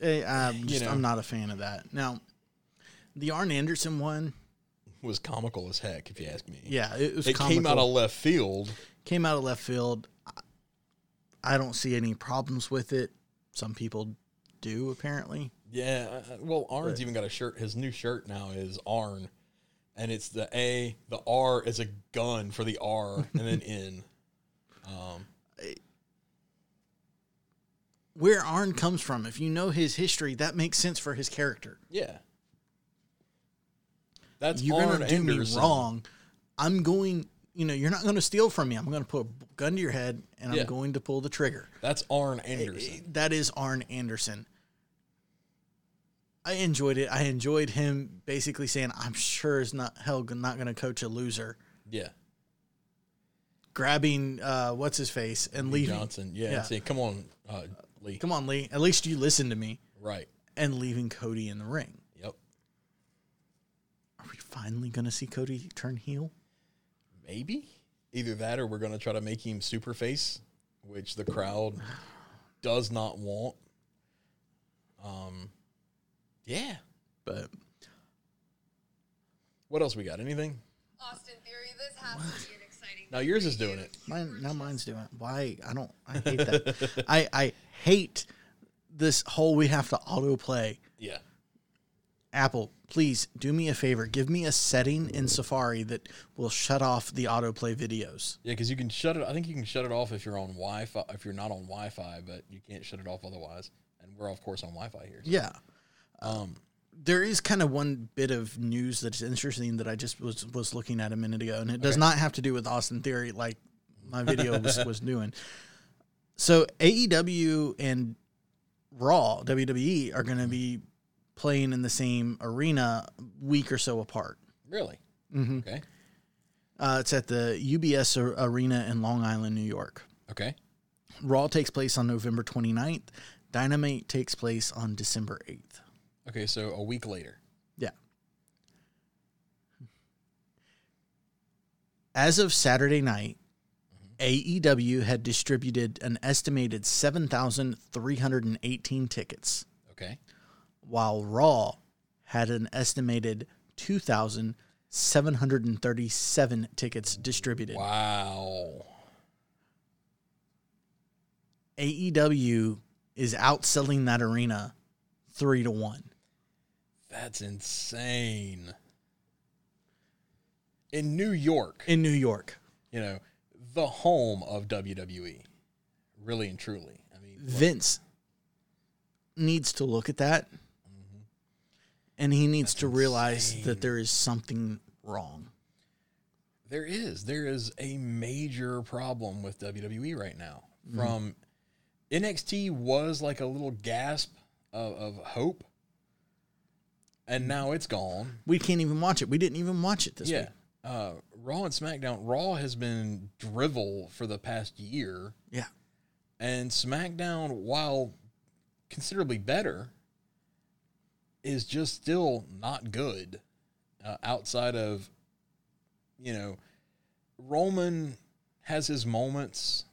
Eh, I'm, just, know. I'm not a fan of that. Now, the Arn Anderson one, was comical as heck, if you ask me. yeah, it was it came out of left field. came out of left field. I- don't see any problems with it. Some people do apparently. Yeah, uh, well, Arn's even got a shirt. His new shirt now is Arn, and it's the A, the R is a gun for the R, and then N. Um, Where Arn comes from, if you know his history, that makes sense for his character. yeah, that's You're Arn gonna do Anderson. me wrong. I'm going. You know, you're not going to steal from me. I'm going to put a gun to your head, and Yeah. I'm going to pull the trigger. That's Arn Anderson. That is Arn Anderson. I enjoyed it. I enjoyed him basically saying, "I'm sure is not hell not going to coach a loser." yeah, Grabbing uh, what's his face and leaving. Johnson. Yeah, Yeah. say, come on, uh, Lee. Come on, Lee. At least you listen to me. Right. And leaving Cody in the ring. Yep. Are we finally going to see Cody turn heel? Maybe either that, or we're gonna try to make him super face, which the crowd does not want. Um, yeah. But What else we got? Anything? Austin Theory, this has to be an exciting. Now yours is doing it. mine now mine's doing it. Why? I don't. I hate that. I I hate this whole we have to autoplay. Yeah. Apple, please do me a favor. Give me a setting in Safari that will shut off the autoplay videos. Yeah, because you can shut it. I think you can shut it off if you're on Wi-Fi. If you're not on Wi-Fi, but you can't shut it off otherwise. And we're of course on Wi-Fi here. so- Yeah. Um, there is kind of one bit of news that's interesting that I just was was looking at a minute ago, and it does not have to do with Austin Theory, like my video was, was doing. So AEW and Raw WWE are going to be playing in the same arena week or so apart. Really? Mm-hmm. Okay. Uh, it's at the UBS Arena in Long Island, New York. Okay. Raw takes place on November 29th. Dynamite takes place on December 8th. Okay. So a week later. Yeah. As of Saturday night, AEW had distributed an estimated 7,318 tickets, Okay. While Raw had an estimated 2,737 tickets distributed. Wow. AEW is outselling that arena three to one. That's insane. In New York, in New York. you know, the home of WWE, really and truly. I mean, Vince needs to look at that and he needs That's to realize insane. that there is something wrong. there is there is a major problem with WWE right now. From NXT was like a little gasp of, of hope, and now it's gone. We can't even watch it. We didn't even watch it this yeah. week. Uh, Raw and SmackDown. Raw has been drivel for the past year, Yeah. and SmackDown, while considerably better, is just still not good. Uh, outside of, you know, Roman has his moments,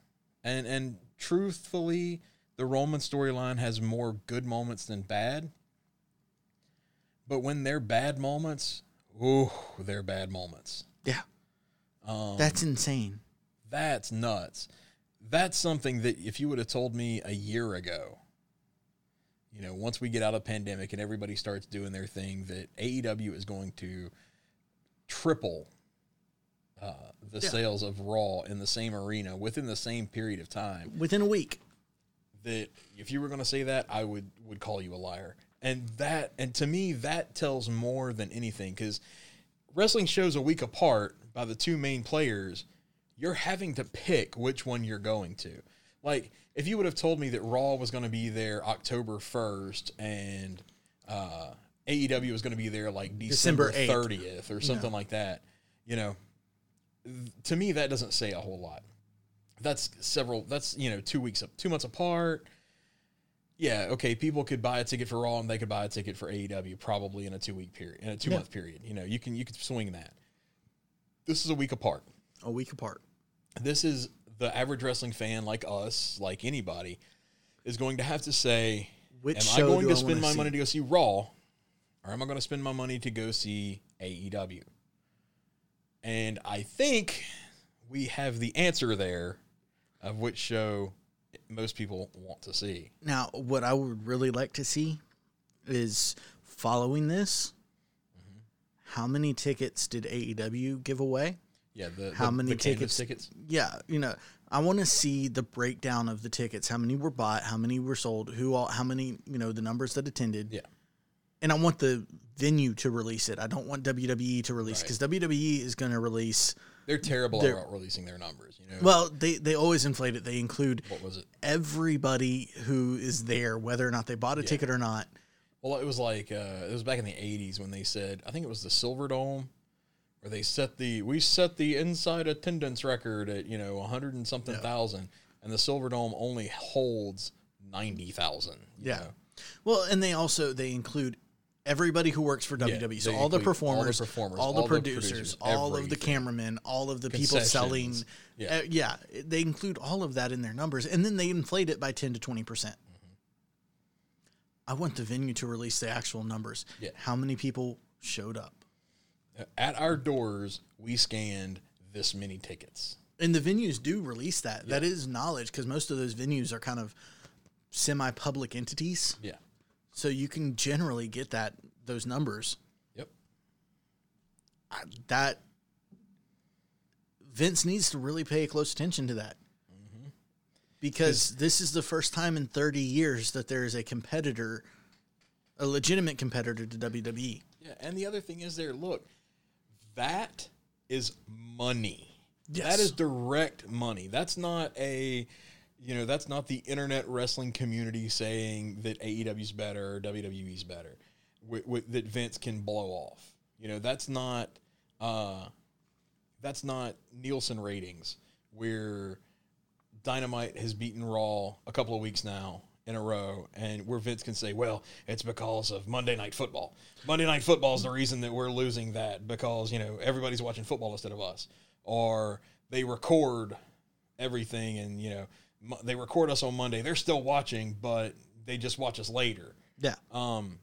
and and truthfully, the Roman storyline has more good moments than bad. But when they're bad moments, ooh, they're bad moments. Yeah. Um, That's insane. that's nuts. That's something that if you would have told me a year ago, you know, once we get out of pandemic and everybody starts doing their thing, that AEW is going to triple uh, the Yeah. sales of Raw in the same arena within the same period of time. Within a week. That if you were going to say that, I would would call you a liar. And that, and to me, that tells more than anything because wrestling shows a week apart by the two main players. You're having to pick which one you're going to. Like, if you would have told me that Raw was going to be there October 1st and uh, AEW was going to be there like December, December 30th or something like that, you know, th- to me, that doesn't say a whole lot. That's several, that's, you know, two weeks, up, two months apart. Yeah, okay, people could buy a ticket for Raw and they could buy a ticket for AEW probably in a two week period, in a two month period. You know, you can, you could swing that. This is a week apart A week apart. this is the average wrestling fan like us, like anybody, is going to have to say, Which am I going to spend my see? money to go see Raw, or am I going to spend my money to go see AEW? And I think we have the answer there of which show most people want to see. Now, what I would really like to see is following this. Mm-hmm. How many tickets did AEW give away? Yeah, the How the- many the tickets? tickets? Yeah, you know, I want to see the breakdown of the tickets. How many were bought? How many were sold? Who all? How many? You know, the numbers that attended. Yeah. And I want the venue to release it. I don't want WWE to release Right. because WWE is going to release. They're terrible They're- about releasing their numbers. You know, Well, they they always inflate it. They include what was it? everybody who is there, whether or not they bought a ticket or not. Well, it was like uh, it was back in the '80s when they said I think it was the Silver Dome, where they set the we set the inside attendance record at you know 100 and something thousand, and the Silver Dome only holds ninety thousand. Yeah. Well, and they also they include everybody who works for WWE. so all the, include all the performers, performers, all the all producers, producers, all of the cameramen, all of the people selling. Yeah. Yeah. yeah, they include all of that in their numbers, and then they inflate it by ten to twenty percent. Mm-hmm. I want the venue to release the actual numbers. Yeah. How many people showed up? At our doors, we scanned this many tickets. And the venues do release that. That is knowledge because most of those venues are kind of semi-public entities, Yeah. so you can generally get that those numbers. Yep. I- that Vince needs to really pay close attention to that. Mm-hmm. Because this is the first time in 30 years that there is a competitor, a legitimate competitor to. WWE. Yeah, and the other thing is there, look, that is money. Yes. That is direct money. That's not a you know, that's not the internet wrestling community saying that AEW's better or WWE's better. that Vince can blow off. You know, that's not uh, that's not Nielsen ratings where Dynamite has beaten Raw a couple of weeks now in a row, and where Vince can say, "Well, it's because of Monday Night Football. Monday Night Football is the reason that we're losing that because you know everybody's watching football instead of us, or they record everything and you know mo- they record us on Monday. They're still watching, but they just watch us later. Yeah. Um,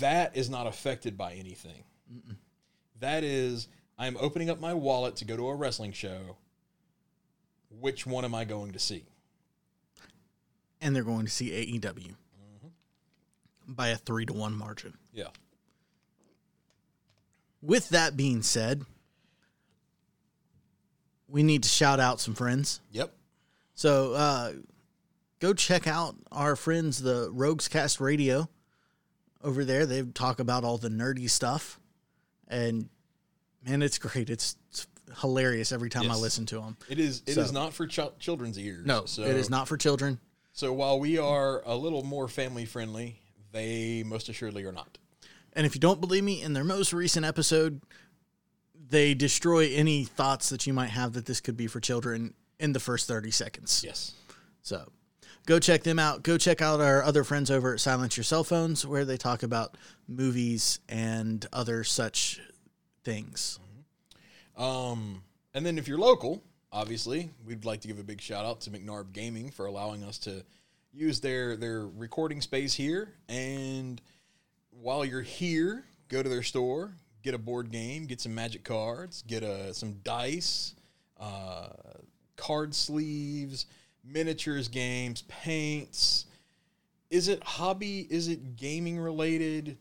that is not affected by anything. That is, I'm opening up my wallet to go to a wrestling show. Which one am I going to see? And they're going to see AEW by a three to one margin. Yeah. With that being said, we need to shout out some friends. Yep. So uh, go check out our friends, the Rogues Cast Radio, over there. They talk about all the nerdy stuff, and man, it's great. It's, it's hilarious every time I listen to them. It is. It is So- not for ch- children's ears. No, so, it is not for children. So while we are a little more family friendly, they most assuredly are not. And if you don't believe me, in their most recent episode, they destroy any thoughts that you might have that this could be for children in the first 30 seconds. Yes. So go check them out. Go check out our other friends over at Silence Your Cell Phones, where they talk about movies and other such things. Um, and then if you're local, obviously, we'd like to give a big shout out to McNarb Gaming for allowing us to use their their recording space here. And while you're here, go to their store, get a board game, get some magic cards, get a some dice, uh, card sleeves, miniatures games, paints. Is it hobby? Is it gaming related?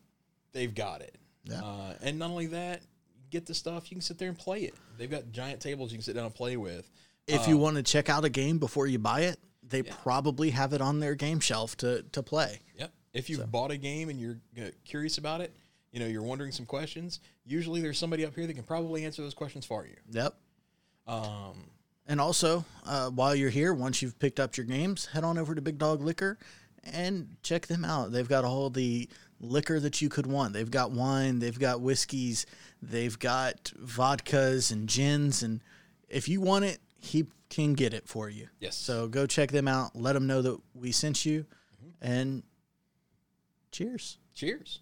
They've got it. Yeah. Uh, and not only that, get the stuff. You can sit there and play it. They've got giant tables you can sit down and play with. If you want to check out a game before you buy it, they probably have it on their game shelf to, to play. Yep. If you've bought a game and you're curious about it, you know, you're wondering some questions. Usually, there's somebody up here that can probably answer those questions for you. Yep. Um, And also, uh, while you're here, once you've picked up your games, head on over to Big Dog Liquor and check them out. They've got all the liquor that you could want. They've got wine, they've got whiskeys, they've got vodkas and gins. And if you want it, he can get it for you. Yes. So go check them out. Let them know that we sent you. Mm-hmm. And cheers. cheers.